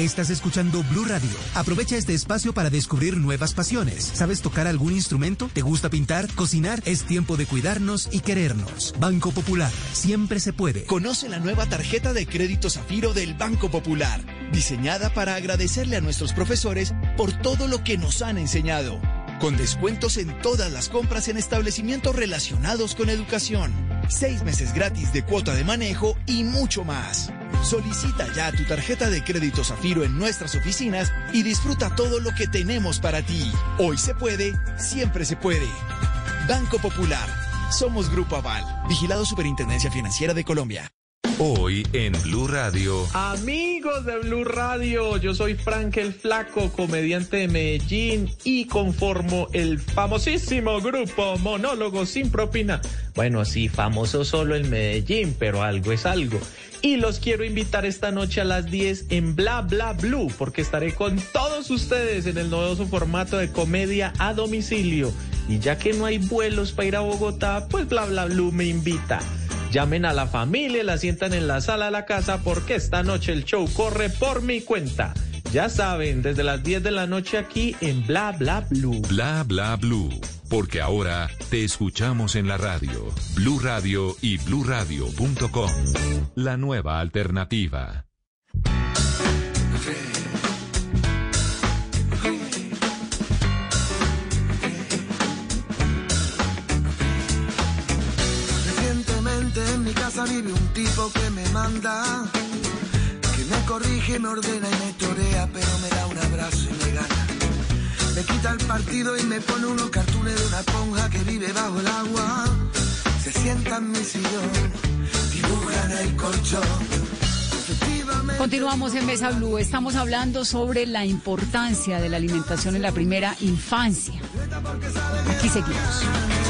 Estás escuchando Blue Radio. Aprovecha este espacio para descubrir nuevas pasiones. ¿Sabes tocar algún instrumento? ¿Te gusta pintar? ¿Cocinar? Es tiempo de cuidarnos y querernos. Banco Popular. Siempre se puede. Conoce la nueva tarjeta de crédito Zafiro del Banco Popular, diseñada para agradecerle a nuestros profesores por todo lo que nos han enseñado. Con descuentos en todas las compras en establecimientos relacionados con educación. Seis meses gratis de cuota de manejo y mucho más. Solicita ya tu tarjeta de crédito Zafiro en nuestras oficinas y disfruta todo lo que tenemos para ti. Hoy se puede, siempre se puede. Banco Popular. Somos Grupo Aval. Vigilado Superintendencia Financiera de Colombia. Hoy en Blue Radio. Amigos de Blue Radio, yo soy Frank el Flaco, comediante de Medellín y conformo el famosísimo grupo Monólogo sin propina. Bueno, sí, famoso solo en Medellín, pero algo es algo. Y los quiero invitar esta noche a las 10 en Bla Bla Blue, porque estaré con todos ustedes en el novedoso formato de comedia a domicilio. Y ya que no hay vuelos para ir a Bogotá, pues Bla Bla Blue me invita. Llamen a la familia, la sientan en la sala de la casa porque esta noche el show corre por mi cuenta. Ya saben, desde las 10 de la noche aquí en Bla Bla Blue. Bla Bla Blue. Porque ahora te escuchamos en la radio. Blue Radio y bluradio.com. La nueva alternativa. Casa vive un tipo que me manda, que me corrige, me ordena y me torea, pero me da un abrazo y me gana. Me quita el partido y me pone unos cartones de una esponja que vive bajo el agua. Se sienta en mi sillón, dibuja en el colchón. Continuamos en Mesa Blue. Estamos hablando sobre la importancia de la alimentación en la primera infancia. Aquí seguimos.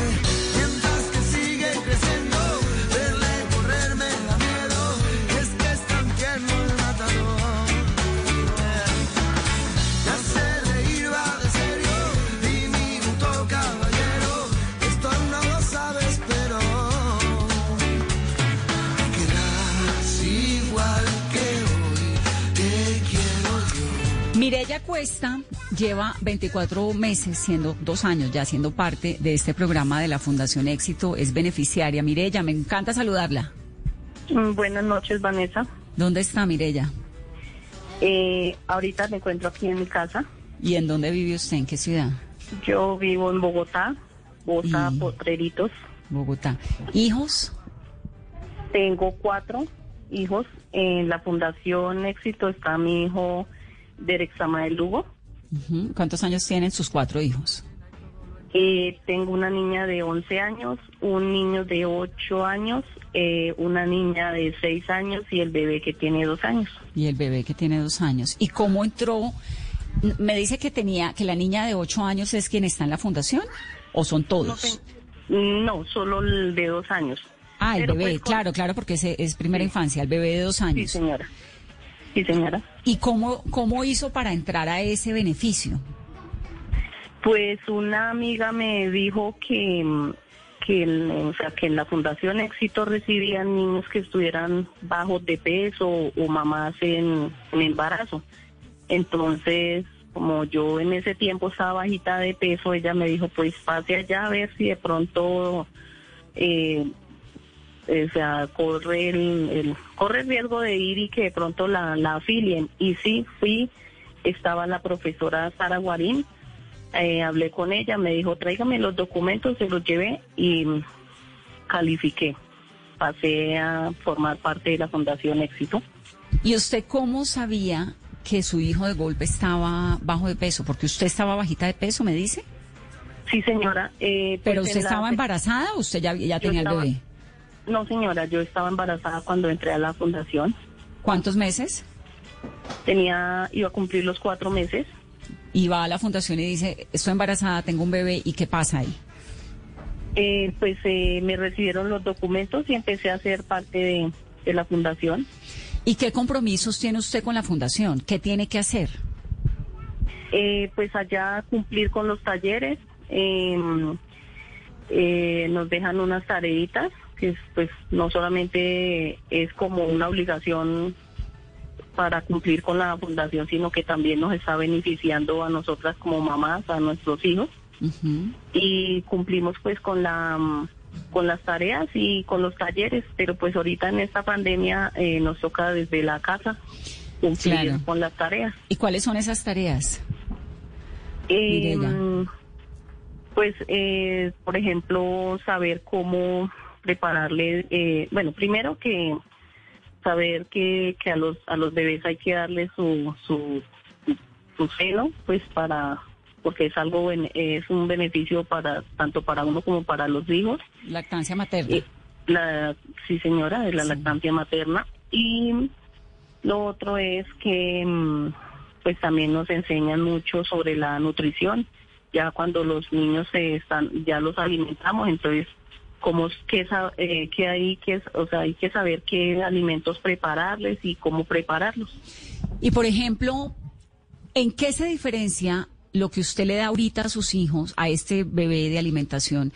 Yo. Mireya Cuesta lleva 24 meses, siendo dos años ya siendo parte de este programa de la Fundación Éxito. Es beneficiaria. Mireya, me encanta saludarla. Mm, Buenas noches, Vanessa. ¿Dónde está Mireya? Eh, ahorita me encuentro aquí en mi casa. ¿Y en dónde vive usted? ¿En qué ciudad? Yo vivo en Bogotá, Bogotá, Y- Potreritos. Bogotá. ¿Hijos? Tengo cuatro hijos. En la Fundación Éxito está mi hijo Derek Samael Lugo. ¿Cuántos años tienen sus cuatro hijos? Eh, tengo una niña de 11 años, un niño de 8 años, eh, una niña de 6 años y el bebé que tiene 2 años. Y el bebé que tiene dos años. ¿Y cómo entró? Me dice que tenía, que la niña de ocho años es quien está en la fundación, o son todos. No, solo el de 2 años. ah, el pero bebé, pues claro, claro, porque es, es primera infancia, el bebé de dos años. Sí, señora. Sí, señora. ¿Y cómo, cómo hizo para entrar a ese beneficio? Pues una amiga me dijo que, mm, que, en la Fundación Éxito recibían niños que estuvieran bajos de peso o mamás en, en embarazo. Entonces, como yo en ese tiempo estaba bajita de peso, ella me dijo, pues pase allá a ver si de pronto, eh, o sea, corre el, el- corre el riesgo de ir y que de pronto la, la afilien. Y sí, fui, estaba la profesora Sara Guarín, eh, hablé con ella, me dijo, tráigame los documentos, se los llevé y califiqué. Pasé a formar parte de la Fundación Éxito. ¿Y usted cómo sabía que su hijo de golpe estaba bajo de peso? Porque usted estaba bajita de peso, me dice. Sí, señora. eh, pues ¿Pero usted la- estaba embarazada o usted ya, ya tenía estaba- el bebé? No, señora, yo estaba embarazada cuando entré a la fundación. ¿Cuántos meses? Tenía, iba a cumplir los cuatro meses. Y va a la fundación y dice, estoy embarazada, tengo un bebé, ¿y qué pasa ahí? Eh, pues eh, me recibieron los documentos y empecé a ser parte de, de la fundación. ¿Y qué compromisos tiene usted con la fundación? ¿Qué tiene que hacer? Eh, pues allá cumplir con los talleres. eh, eh, nos dejan unas tareitas que es, pues no solamente es como una obligación para cumplir con la fundación, sino que también nos está beneficiando a nosotras como mamás, a nuestros hijos. y cumplimos pues con la con las tareas y con los talleres, pero pues ahorita en esta pandemia eh, nos toca desde la casa cumplir Claro. con las tareas. ¿Y cuáles son esas tareas? Eh, pues, eh, por ejemplo, saber cómo prepararle, eh, bueno, primero que saber que, que a los a los bebés hay que darle su su, su seno, pues para porque es algo es un beneficio para tanto para uno como para los hijos. Lactancia materna. Eh, La, sí, señora, de la lactancia materna. Y lo otro es que mm, pues también nos enseñan mucho sobre la nutrición. Ya cuando los niños se están, ya los alimentamos, entonces cómo que, sa- eh, hay que, o sea, hay que saber qué alimentos prepararles y cómo prepararlos. Y por ejemplo, ¿en qué se diferencia lo que usted le da ahorita a sus hijos, a este bebé de alimentación,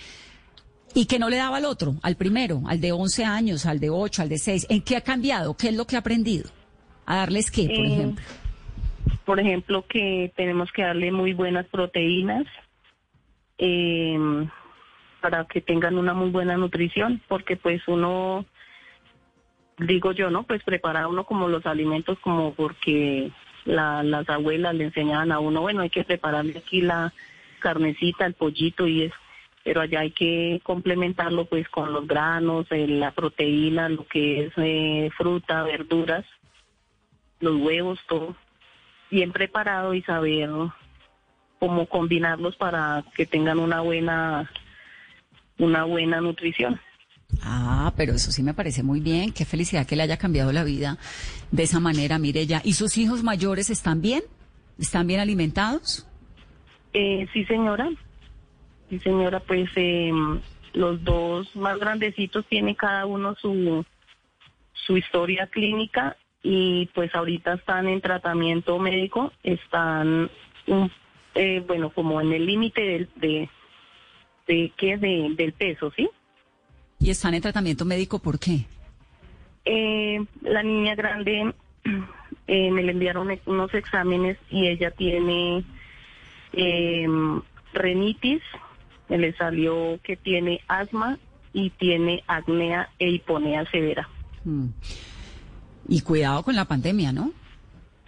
y que no le daba al otro, al primero, al de 11 años, al de 8, al de 6? ¿En qué ha cambiado? ¿Qué es lo que ha aprendido? ¿A darles qué, por Eh, ejemplo? Por ejemplo, que tenemos que darle muy buenas proteínas eh, para que tengan una muy buena nutrición, porque pues uno, digo yo, ¿no? Pues prepara uno como los alimentos como porque la- las abuelas le enseñaban a uno, bueno, hay que prepararle aquí la carnecita, el pollito y eso. Pero allá hay que complementarlo pues con los granos, eh, la proteína, lo que es eh, fruta, verduras, los huevos, todo bien preparado y saber cómo combinarlos para que tengan una buena una buena nutrición. Ah, pero eso sí me parece muy bien. Qué felicidad que le haya cambiado la vida de esa manera, mire ya. ¿Y sus hijos mayores están bien? ¿Están bien alimentados? Eh, sí, señora. Sí, señora, pues eh, los dos más grandecitos tienen cada uno su, su historia clínica y pues ahorita están en tratamiento médico, están, eh, bueno, como en el límite de, de, ¿qué? De, del peso, ¿sí? ¿Y están en tratamiento médico por qué? Eh, la niña grande eh, me le enviaron e- unos exámenes y ella tiene eh, renitis, me le salió que tiene asma y tiene acnea e hiponea severa. Mm. Y cuidado con la pandemia, ¿no?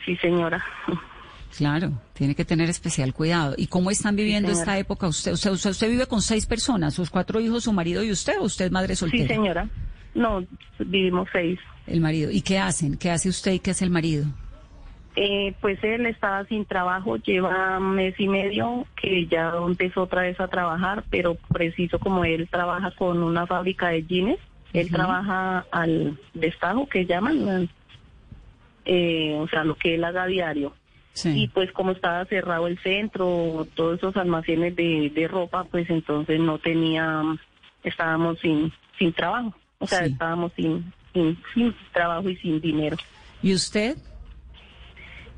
Sí, señora. Claro, tiene que tener especial cuidado. ¿Y cómo están viviendo esta época usted? Sea, usted, usted vive con seis personas, sus cuatro hijos, su marido y usted, o usted es madre soltera? Sí, señora. No, vivimos seis. El marido. ¿Y qué hacen? ¿Qué hace usted y qué hace el marido? Eh, pues él estaba sin trabajo, lleva un mes y medio que ya empezó otra vez a trabajar, pero preciso como él trabaja con una fábrica de jeans, él trabaja al destajo que llaman, eh, o sea, lo que él haga diario. Y pues como estaba cerrado el centro, todos esos almacenes de, de ropa, pues entonces no tenía, estábamos sin, sin trabajo, o sea, Sí. estábamos sin, sin, sin trabajo y sin dinero. ¿Y usted?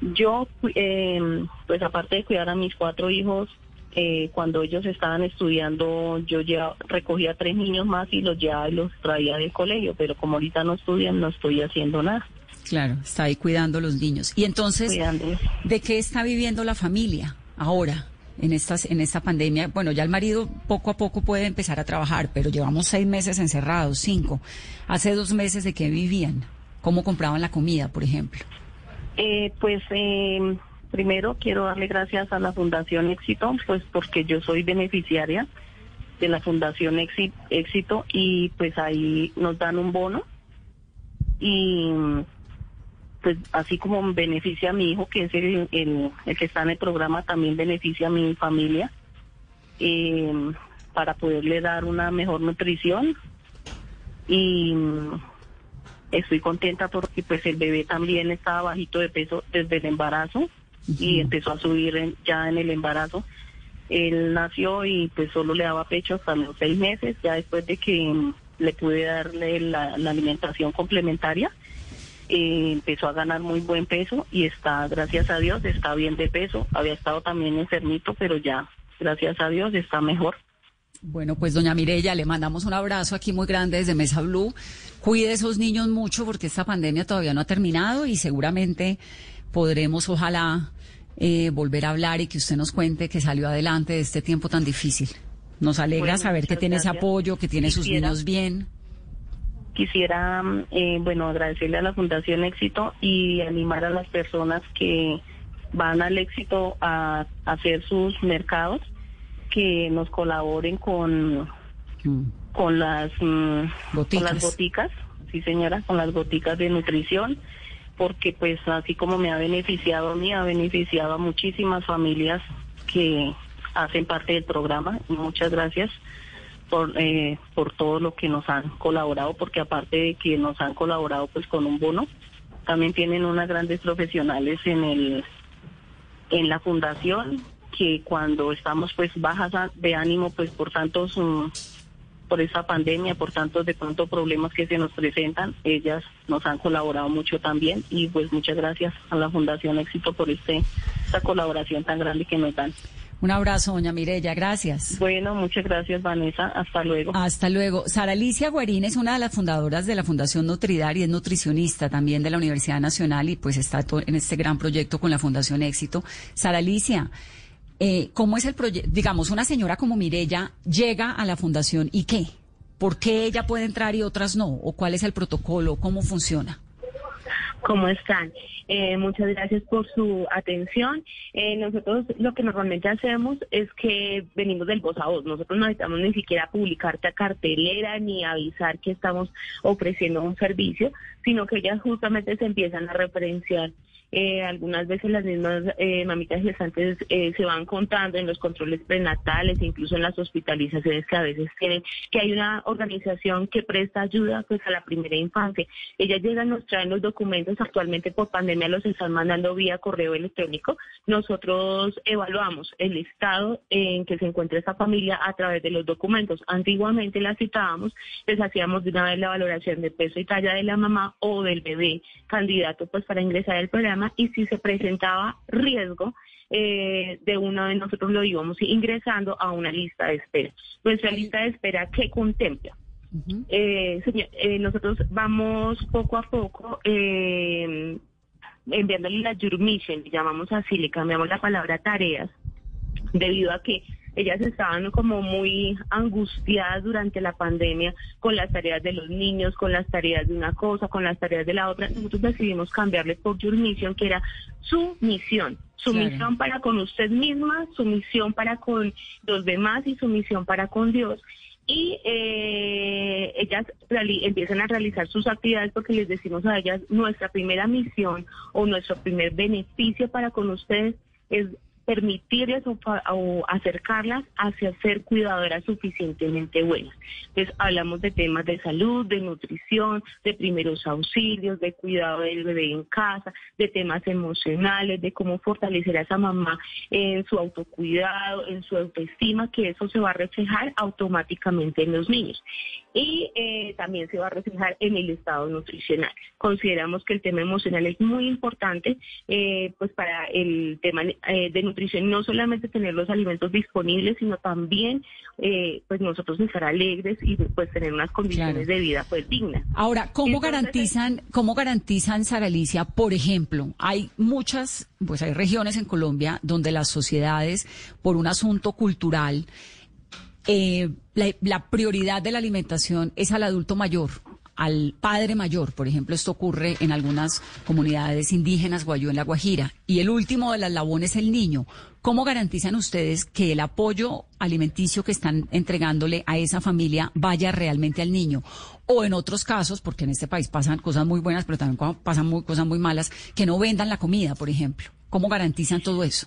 Yo, eh, pues aparte de cuidar a mis cuatro hijos, eh, cuando ellos estaban estudiando, yo ya recogía tres niños más y los llevaba y los traía del colegio, pero como ahorita no estudian, no estoy haciendo nada. Claro, está ahí cuidando a los niños. Y entonces, Cuidándolos. ¿de qué está viviendo la familia ahora? En, estas, en esta pandemia, bueno, ya el marido poco a poco puede empezar a trabajar, pero llevamos seis meses encerrados, cinco. Hace dos meses de qué vivían, cómo compraban la comida, por ejemplo. Eh, pues eh, primero quiero darle gracias a la Fundación Éxito, pues porque yo soy beneficiaria de la Fundación Éxi- Éxito y pues ahí nos dan un bono y pues así como beneficia a mi hijo, que es el, el, el que está en el programa, también beneficia a mi familia eh, para poderle dar una mejor nutrición. Y mm, estoy contenta porque pues el bebé también estaba bajito de peso desde el embarazo y empezó a subir en- ya en el embarazo. Él nació y pues solo le daba pecho hasta los seis meses, ya después de que mm, le pude darle la, la alimentación complementaria, eh, empezó a ganar muy buen peso y está, gracias a Dios, está bien de peso. Había estado también enfermito, pero ya, gracias a Dios, está mejor. Bueno, pues doña Mirella, le mandamos un abrazo aquí muy grande desde Mesa Blue. Cuide a esos niños mucho porque esta pandemia todavía no ha terminado y seguramente podremos, ojalá, eh, volver a hablar y que usted nos cuente que salió adelante de este tiempo tan difícil. Nos alegra Bueno, saber que tiene ese apoyo, que tiene sus niños bien. Quisiera, mm, eh, bueno, agradecerle a la Fundación Éxito y animar a las personas que van al éxito a, a hacer sus mercados, que nos colaboren con, con las mm, con las boticas, sí señora, con las boticas de nutrición, porque pues así como me ha beneficiado a mí, ha beneficiado a muchísimas familias que hacen parte del programa. Muchas gracias por, eh, por todo lo que nos han colaborado, porque aparte de que nos han colaborado pues con un bono, también tienen unas grandes profesionales en el en la fundación que cuando estamos pues bajas de ánimo pues por tantos mm, por esa pandemia, por tantos de pronto problemas que se nos presentan, ellas nos han colaborado mucho también y pues muchas gracias a la Fundación Éxito por este esta colaboración tan grande que nos dan. Un abrazo, doña Mirella, gracias. Bueno, muchas gracias, Vanessa. Hasta luego. Hasta luego. Sara Alicia Guarín es una de las fundadoras de la Fundación Nutridar y es nutricionista también de la Universidad Nacional y pues está en este gran proyecto con la Fundación Éxito. Sara Alicia, eh, ¿cómo es el proyecto? Digamos, una señora como Mirella llega a la Fundación y ¿qué? ¿Por qué ella puede entrar y otras no? ¿O cuál es el protocolo? ¿Cómo funciona? ¿Cómo están? Eh, muchas gracias por su atención. Eh, nosotros lo que normalmente hacemos es que venimos del voz a voz. Nosotros no necesitamos ni siquiera publicarte a cartelera ni avisar que estamos ofreciendo un servicio, sino que ellas justamente se empiezan a referenciar eh, algunas veces las mismas eh, mamitas gestantes eh, se van contando en los controles prenatales, incluso en las hospitalizaciones que a veces tienen, que hay una organización que presta ayuda pues a la primera infancia. Ellas llegan, nos traen los documentos, actualmente por pandemia los están mandando vía correo electrónico. Nosotros evaluamos el estado en que se encuentra esta familia a través de los documentos. Antiguamente la citábamos, les hacíamos de una vez la valoración de peso y talla de la mamá o del bebé candidato pues para ingresar al programa y si se presentaba riesgo eh, de uno de nosotros lo íbamos ingresando a una lista de espera. Nuestra lista de espera que contempla. Eh, eh, nosotros vamos poco a poco enviándole la Jurmission, llamamos así, le cambiamos la palabra tareas, debido a que ellas estaban como muy angustiadas durante la pandemia con las tareas de los niños, con las tareas de una cosa, con las tareas de la otra. Nosotros decidimos cambiarle por Your Mission, que era su misión. Su misión para con usted misma, su misión para con los demás y su misión para con Dios y eh, ellas empiezan a realizar sus actividades porque les decimos a ellas nuestra primera misión o nuestro primer beneficio para con ustedes es permitirles o, acercarlas hacia ser cuidadoras suficientemente buenas. Entonces hablamos de temas de salud, de nutrición, de primeros auxilios, de cuidado del bebé en casa, de temas emocionales, de cómo fortalecer a esa mamá en su autocuidado, en su autoestima, que eso se va a reflejar automáticamente en los niños. Y eh, también se va a reflejar en el estado nutricional. Consideramos que el tema emocional es muy importante eh, pues para el tema eh, de nutrición no solamente tener los alimentos disponibles, sino también eh, pues nosotros estar alegres y pues tener unas condiciones de vida pues dignas. Ahora, ¿cómo garantizan, cómo garantizan, Sara Alicia, por ejemplo, hay muchas, pues hay regiones en Colombia donde las sociedades, por un asunto cultural, eh, la prioridad de la alimentación es al adulto mayor al padre mayor. Por ejemplo, esto ocurre en algunas comunidades indígenas, Guayú en la Guajira. Y el último de las labones es el niño. ¿Cómo garantizan ustedes que el apoyo alimenticio que están entregándole a esa familia vaya realmente al niño? O en otros casos, porque en este país pasan cosas muy buenas, pero también pasan cosas muy malas, que no vendan la comida, por ejemplo. ¿Cómo garantizan todo eso?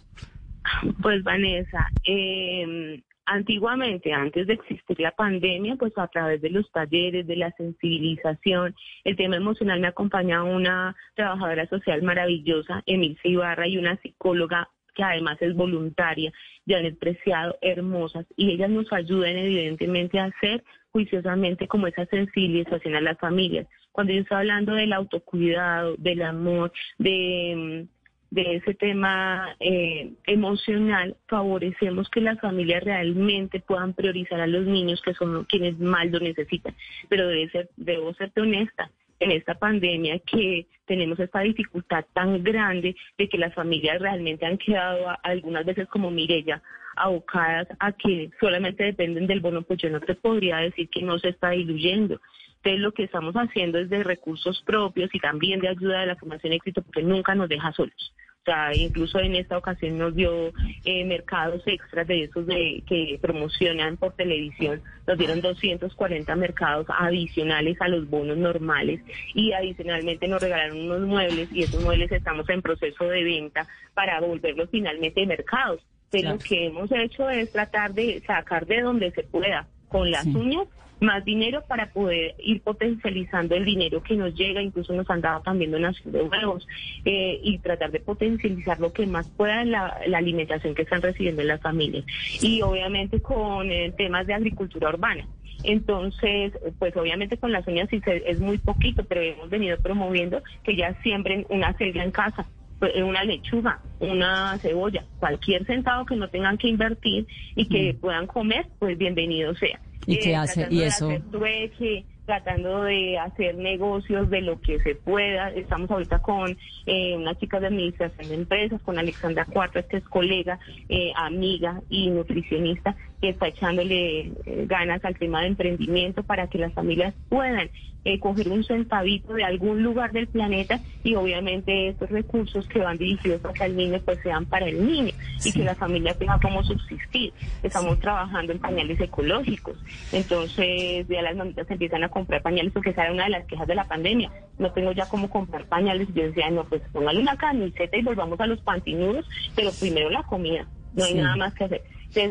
Pues Vanessa, eh, Antiguamente, antes de existir la pandemia, pues a través de los talleres, de la sensibilización, el tema emocional me acompaña una trabajadora social maravillosa, Emil Ibarra, y una psicóloga que además es voluntaria, Janet Preciado, hermosas, y ellas nos ayudan evidentemente a hacer juiciosamente como esa sensibilización a las familias. Cuando yo estoy hablando del autocuidado, del amor, de de ese tema eh, emocional, favorecemos que las familias realmente puedan priorizar a los niños que son quienes más lo necesitan. Pero debe ser, debo serte honesta, en esta pandemia que tenemos esta dificultad tan grande de que las familias realmente han quedado algunas veces como Mirella abocadas a que solamente dependen del bono, pues yo no te podría decir que no se está diluyendo. Entonces lo que estamos haciendo es de recursos propios y también de ayuda de la Fundación Éxito porque nunca nos deja solos. O sea, incluso en esta ocasión nos dio eh, mercados extras de esos de que promocionan por televisión. Nos dieron 240 mercados adicionales a los bonos normales y adicionalmente nos regalaron unos muebles y esos muebles estamos en proceso de venta para volverlos finalmente mercados. Entonces lo que hemos hecho es tratar de sacar de donde se pueda con las uñas más dinero para poder ir potencializando el dinero que nos llega, incluso nos han dado también donación de huevos eh, y tratar de potencializar lo que más pueda la, la alimentación que están recibiendo las familias. Y obviamente con eh, temas de agricultura urbana. Entonces, pues obviamente con las uñas sí es muy poquito, pero hemos venido promoviendo que ya siembren una selga en casa pues, una lechuga, una cebolla, cualquier centavo que no tengan que invertir y que puedan comer, pues bienvenido sea. ¿Y qué Eh, hace? ¿Y de eso? hacer trueque, tratando de hacer negocios de lo que se pueda. Estamos ahorita con eh, una chica de administración de empresas, con Alexandra Cuartas, que es colega, eh, amiga y nutricionista, que está echándole eh, ganas al tema de emprendimiento para que las familias puedan eh, coger un centavito de algún lugar del planeta y obviamente estos recursos que van dirigidos hacia el niño pues sean para el niño y que la familia tenga cómo subsistir. Estamos trabajando en pañales ecológicos, entonces ya las mamitas empiezan a comprar pañales porque esa era una de las quejas de la pandemia. No tengo ya cómo comprar pañales. Yo decía, no, pues póngale una camiseta y volvamos a los pantinudos, pero primero la comida. No hay Sí. nada más que hacer.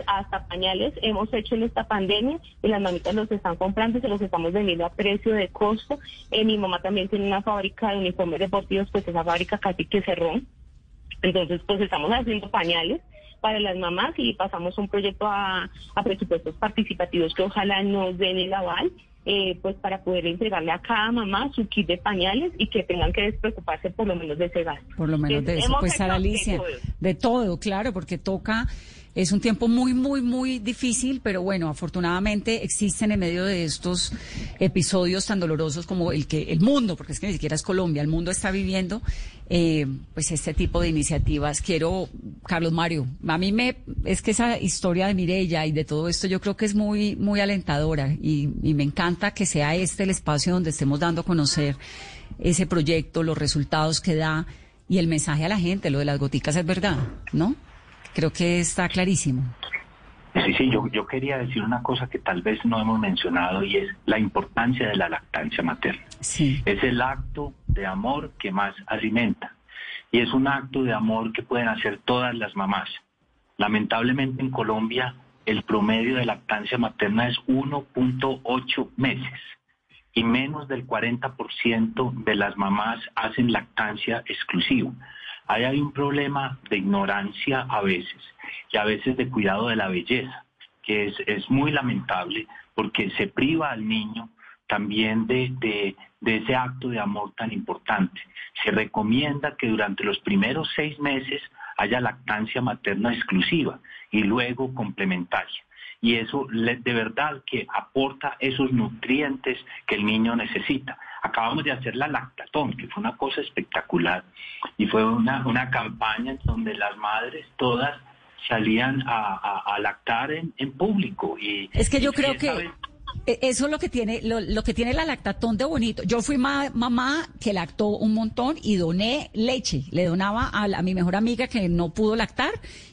Hasta pañales hemos hecho en esta pandemia y las mamitas los están comprando y se los estamos vendiendo a precio de costo. Eh, mi mamá también tiene una fábrica de uniformes deportivos, pues esa fábrica casi que cerró. Entonces, pues estamos haciendo pañales para las mamás y pasamos un proyecto a, a presupuestos participativos que ojalá nos den el aval. eh, pues para poder entregarle a cada mamá su kit de pañales y que tengan que despreocuparse por lo menos de ese gasto. Por lo menos de eso. Pues Sara Alicia, de todo, claro, porque toca, es un tiempo muy, muy, muy difícil, pero bueno, afortunadamente existen en medio de estos episodios tan dolorosos como el que el mundo, porque es que ni siquiera es Colombia, el mundo está viviendo, eh, pues este tipo de iniciativas. Quiero, Carlos Mario, a mí me, es que esa historia de Mirella y de todo esto yo creo que es muy, muy alentadora y, y me encanta que sea este el espacio donde estemos dando a conocer ese proyecto, los resultados que da y el mensaje a la gente, lo de las goticas es verdad, ¿no? Creo que está clarísimo. Sí, sí, yo, yo quería decir una cosa que tal vez no hemos mencionado y es la importancia de la lactancia materna. Sí. Es el acto de amor que más alimenta y es un acto de amor que pueden hacer todas las mamás. Lamentablemente en Colombia el promedio de lactancia materna es 1.8 meses y menos del 40% de las mamás hacen lactancia exclusiva. Ahí hay un problema de ignorancia a veces y a veces de cuidado de la belleza, que es, muy lamentable porque se priva al niño también de, de, ese acto de amor tan importante. Se recomienda que durante los primeros seis meses haya lactancia materna exclusiva y luego complementaria. Y eso de verdad que aporta esos nutrientes que el niño necesita. Acabamos de hacer la lactatón, que fue una cosa espectacular y fue una, una campaña en donde las madres todas salían a, a- a lactar en, en público. Y, Es que yo creo que vez- eso es lo que tiene lo, lo que tiene la lactatón de bonito. Yo fui ma- mamá que lactó un montón y doné leche. Le donaba a mi mejor amiga que no pudo lactar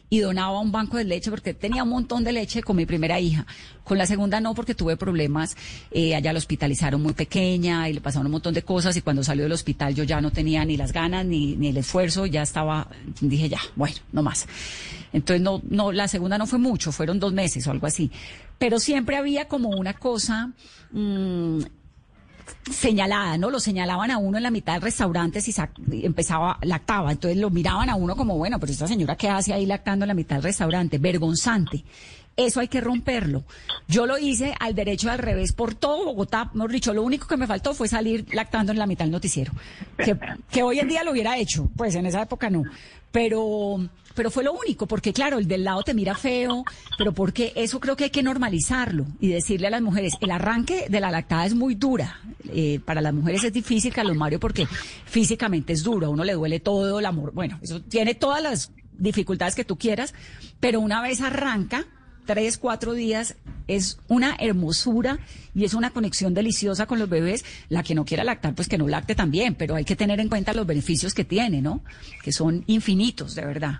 y donaba un banco de leche porque tenía un montón de leche con mi primera hija. Con la segunda no porque tuve problemas. Eh, allá la hospitalizaron muy pequeña y le pasaron un montón de cosas y cuando salió del hospital yo ya no tenía ni las ganas ni, ni el esfuerzo. Ya estaba, dije ya, bueno, no más. Entonces no, no, la segunda no fue mucho, fueron dos meses o algo así. Pero siempre había como una cosa mm, señalada, ¿no? Lo señalaban a uno en la mitad del restaurante si empezaba, lactaba. Entonces lo miraban a uno como, bueno, pero esta señora qué hace ahí lactando en la mitad del restaurante, vergonzante. Eso hay que romperlo. Yo lo hice al derecho al revés por todo Bogotá. Mejor dicho, lo único que me faltó fue salir lactando en la mitad del noticiero. Que, que hoy en día lo hubiera hecho, pues en esa época no. Pero, pero fue lo único, porque claro, el del lado te mira feo, pero porque eso creo que hay que normalizarlo y decirle a las mujeres, el arranque de la lactada es muy dura. Eh, para las mujeres es difícil, Carlos Mario, porque físicamente es duro, a uno le duele todo, el amor, bueno, eso tiene todas las dificultades que tú quieras, pero una vez arranca, tres, cuatro días, es una hermosura y es una conexión deliciosa con los bebés. La que no quiera lactar, pues que no lacte también, pero hay que tener en cuenta los beneficios que tiene, ¿no? Que son infinitos, de verdad.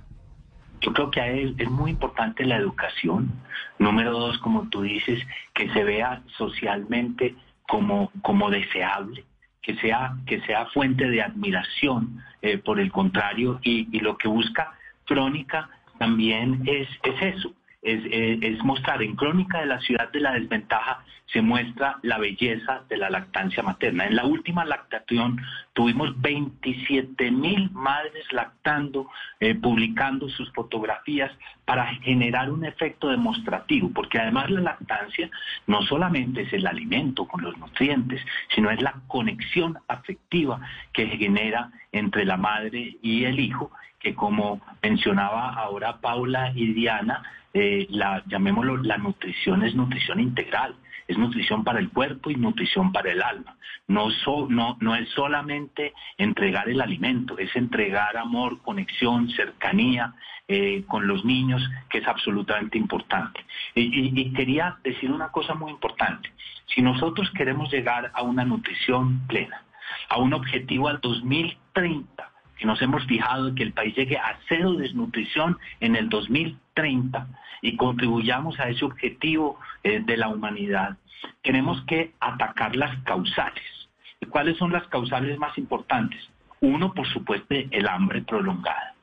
Yo creo que es, es muy importante la educación. Número dos, como tú dices, que se vea socialmente como, como deseable, que sea, que sea fuente de admiración, eh, por el contrario, y, y lo que busca Crónica también es, es eso, es, eh, es, mostrar en Crónica de la Ciudad de la Desventaja, se muestra la belleza de la lactancia materna. En la última lactación tuvimos 27 mil madres lactando, eh, publicando sus fotografías para generar un efecto demostrativo, porque además la lactancia no solamente es el alimento con los nutrientes, sino es la conexión afectiva que genera entre la madre y el hijo que como mencionaba ahora Paula y Diana, eh, la, llamémoslo, la nutrición es nutrición integral, es nutrición para el cuerpo y nutrición para el alma. No, es solamente entregar el alimento, es entregar amor, conexión, cercanía eh, con los niños, que es absolutamente importante. Y quería decir una cosa muy importante. Si nosotros queremos llegar a una nutrición plena, a un objetivo al 2030, que nos hemos fijado que el país llegue a cero desnutrición en el 2030 y contribuyamos a ese objetivo eh, de la humanidad, tenemos que atacar las causales. ¿Y cuáles son las causales más importantes? Uno, por supuesto, el hambre prolongada.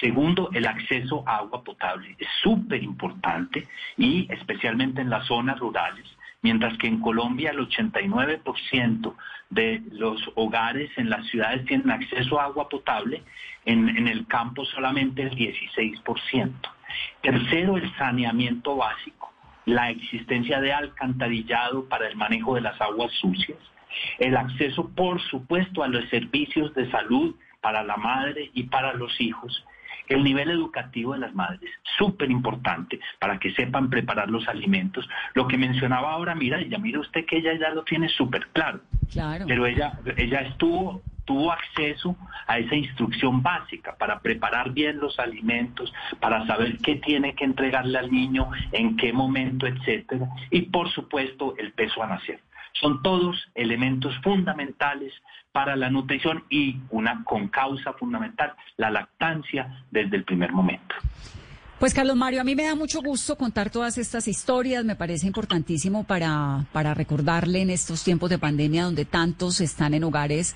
Segundo, el acceso a agua potable. Es súper importante y especialmente en las zonas rurales mientras que en Colombia el 89% de los hogares en las ciudades tienen acceso a agua potable, en, el campo solamente el 16%. Tercero, el saneamiento básico, la existencia de alcantarillado para el manejo de las aguas sucias, el acceso, por supuesto, a los servicios de salud para la madre y para los hijos, el nivel educativo de las madres, súper importante para que sepan preparar los alimentos. Lo que mencionaba ahora, mira, ya mira usted que ella ya lo tiene súper claro. Claro. Pero ella, ella estuvo tuvo acceso a esa instrucción básica para preparar bien los alimentos, para saber qué tiene que entregarle al niño, en qué momento, etcétera, y por supuesto el peso a nacer. Son todos elementos fundamentales para la nutrición y una concausa fundamental, la lactancia desde el primer momento. Pues Carlos Mario, a mí me da mucho gusto contar todas estas historias, me parece importantísimo para, para recordarle en estos tiempos de pandemia donde tantos están en hogares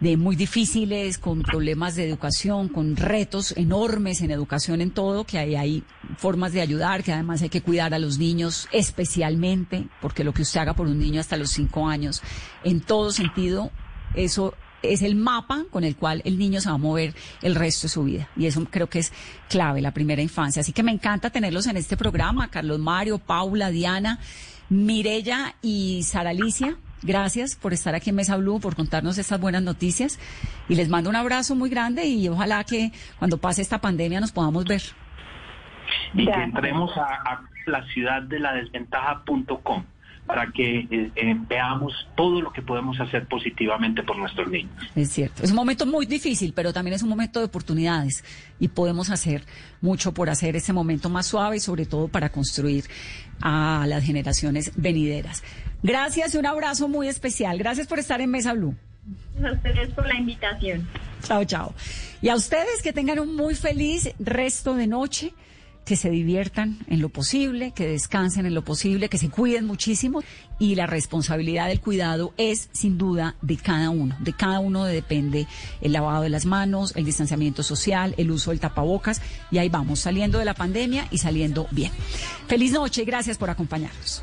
de muy difíciles, con problemas de educación, con retos enormes en educación en todo, que hay, hay formas de ayudar, que además hay que cuidar a los niños especialmente, porque lo que usted haga por un niño hasta los cinco años, en todo sentido, eso es el mapa con el cual el niño se va a mover el resto de su vida. Y eso creo que es clave, la primera infancia. Así que me encanta tenerlos en este programa, Carlos Mario, Paula, Diana, Mirella y Sara Alicia. Gracias por estar aquí en Mesa Blue, por contarnos estas buenas noticias. Y les mando un abrazo muy grande y ojalá que cuando pase esta pandemia nos podamos ver. Y que entremos a, a la ciudad de la desventaja.com para que eh, eh, veamos todo lo que podemos hacer positivamente por nuestros niños. Es cierto, es un momento muy difícil, pero también es un momento de oportunidades y podemos hacer mucho por hacer ese momento más suave y sobre todo para construir a las generaciones venideras. Gracias y un abrazo muy especial. Gracias por estar en Mesa Blue. A ustedes por la invitación. Chao, chao. Y a ustedes que tengan un muy feliz resto de noche que se diviertan en lo posible, que descansen en lo posible, que se cuiden muchísimo y la responsabilidad del cuidado es sin duda de cada uno. De cada uno depende el lavado de las manos, el distanciamiento social, el uso del tapabocas y ahí vamos saliendo de la pandemia y saliendo bien. Feliz noche y gracias por acompañarnos.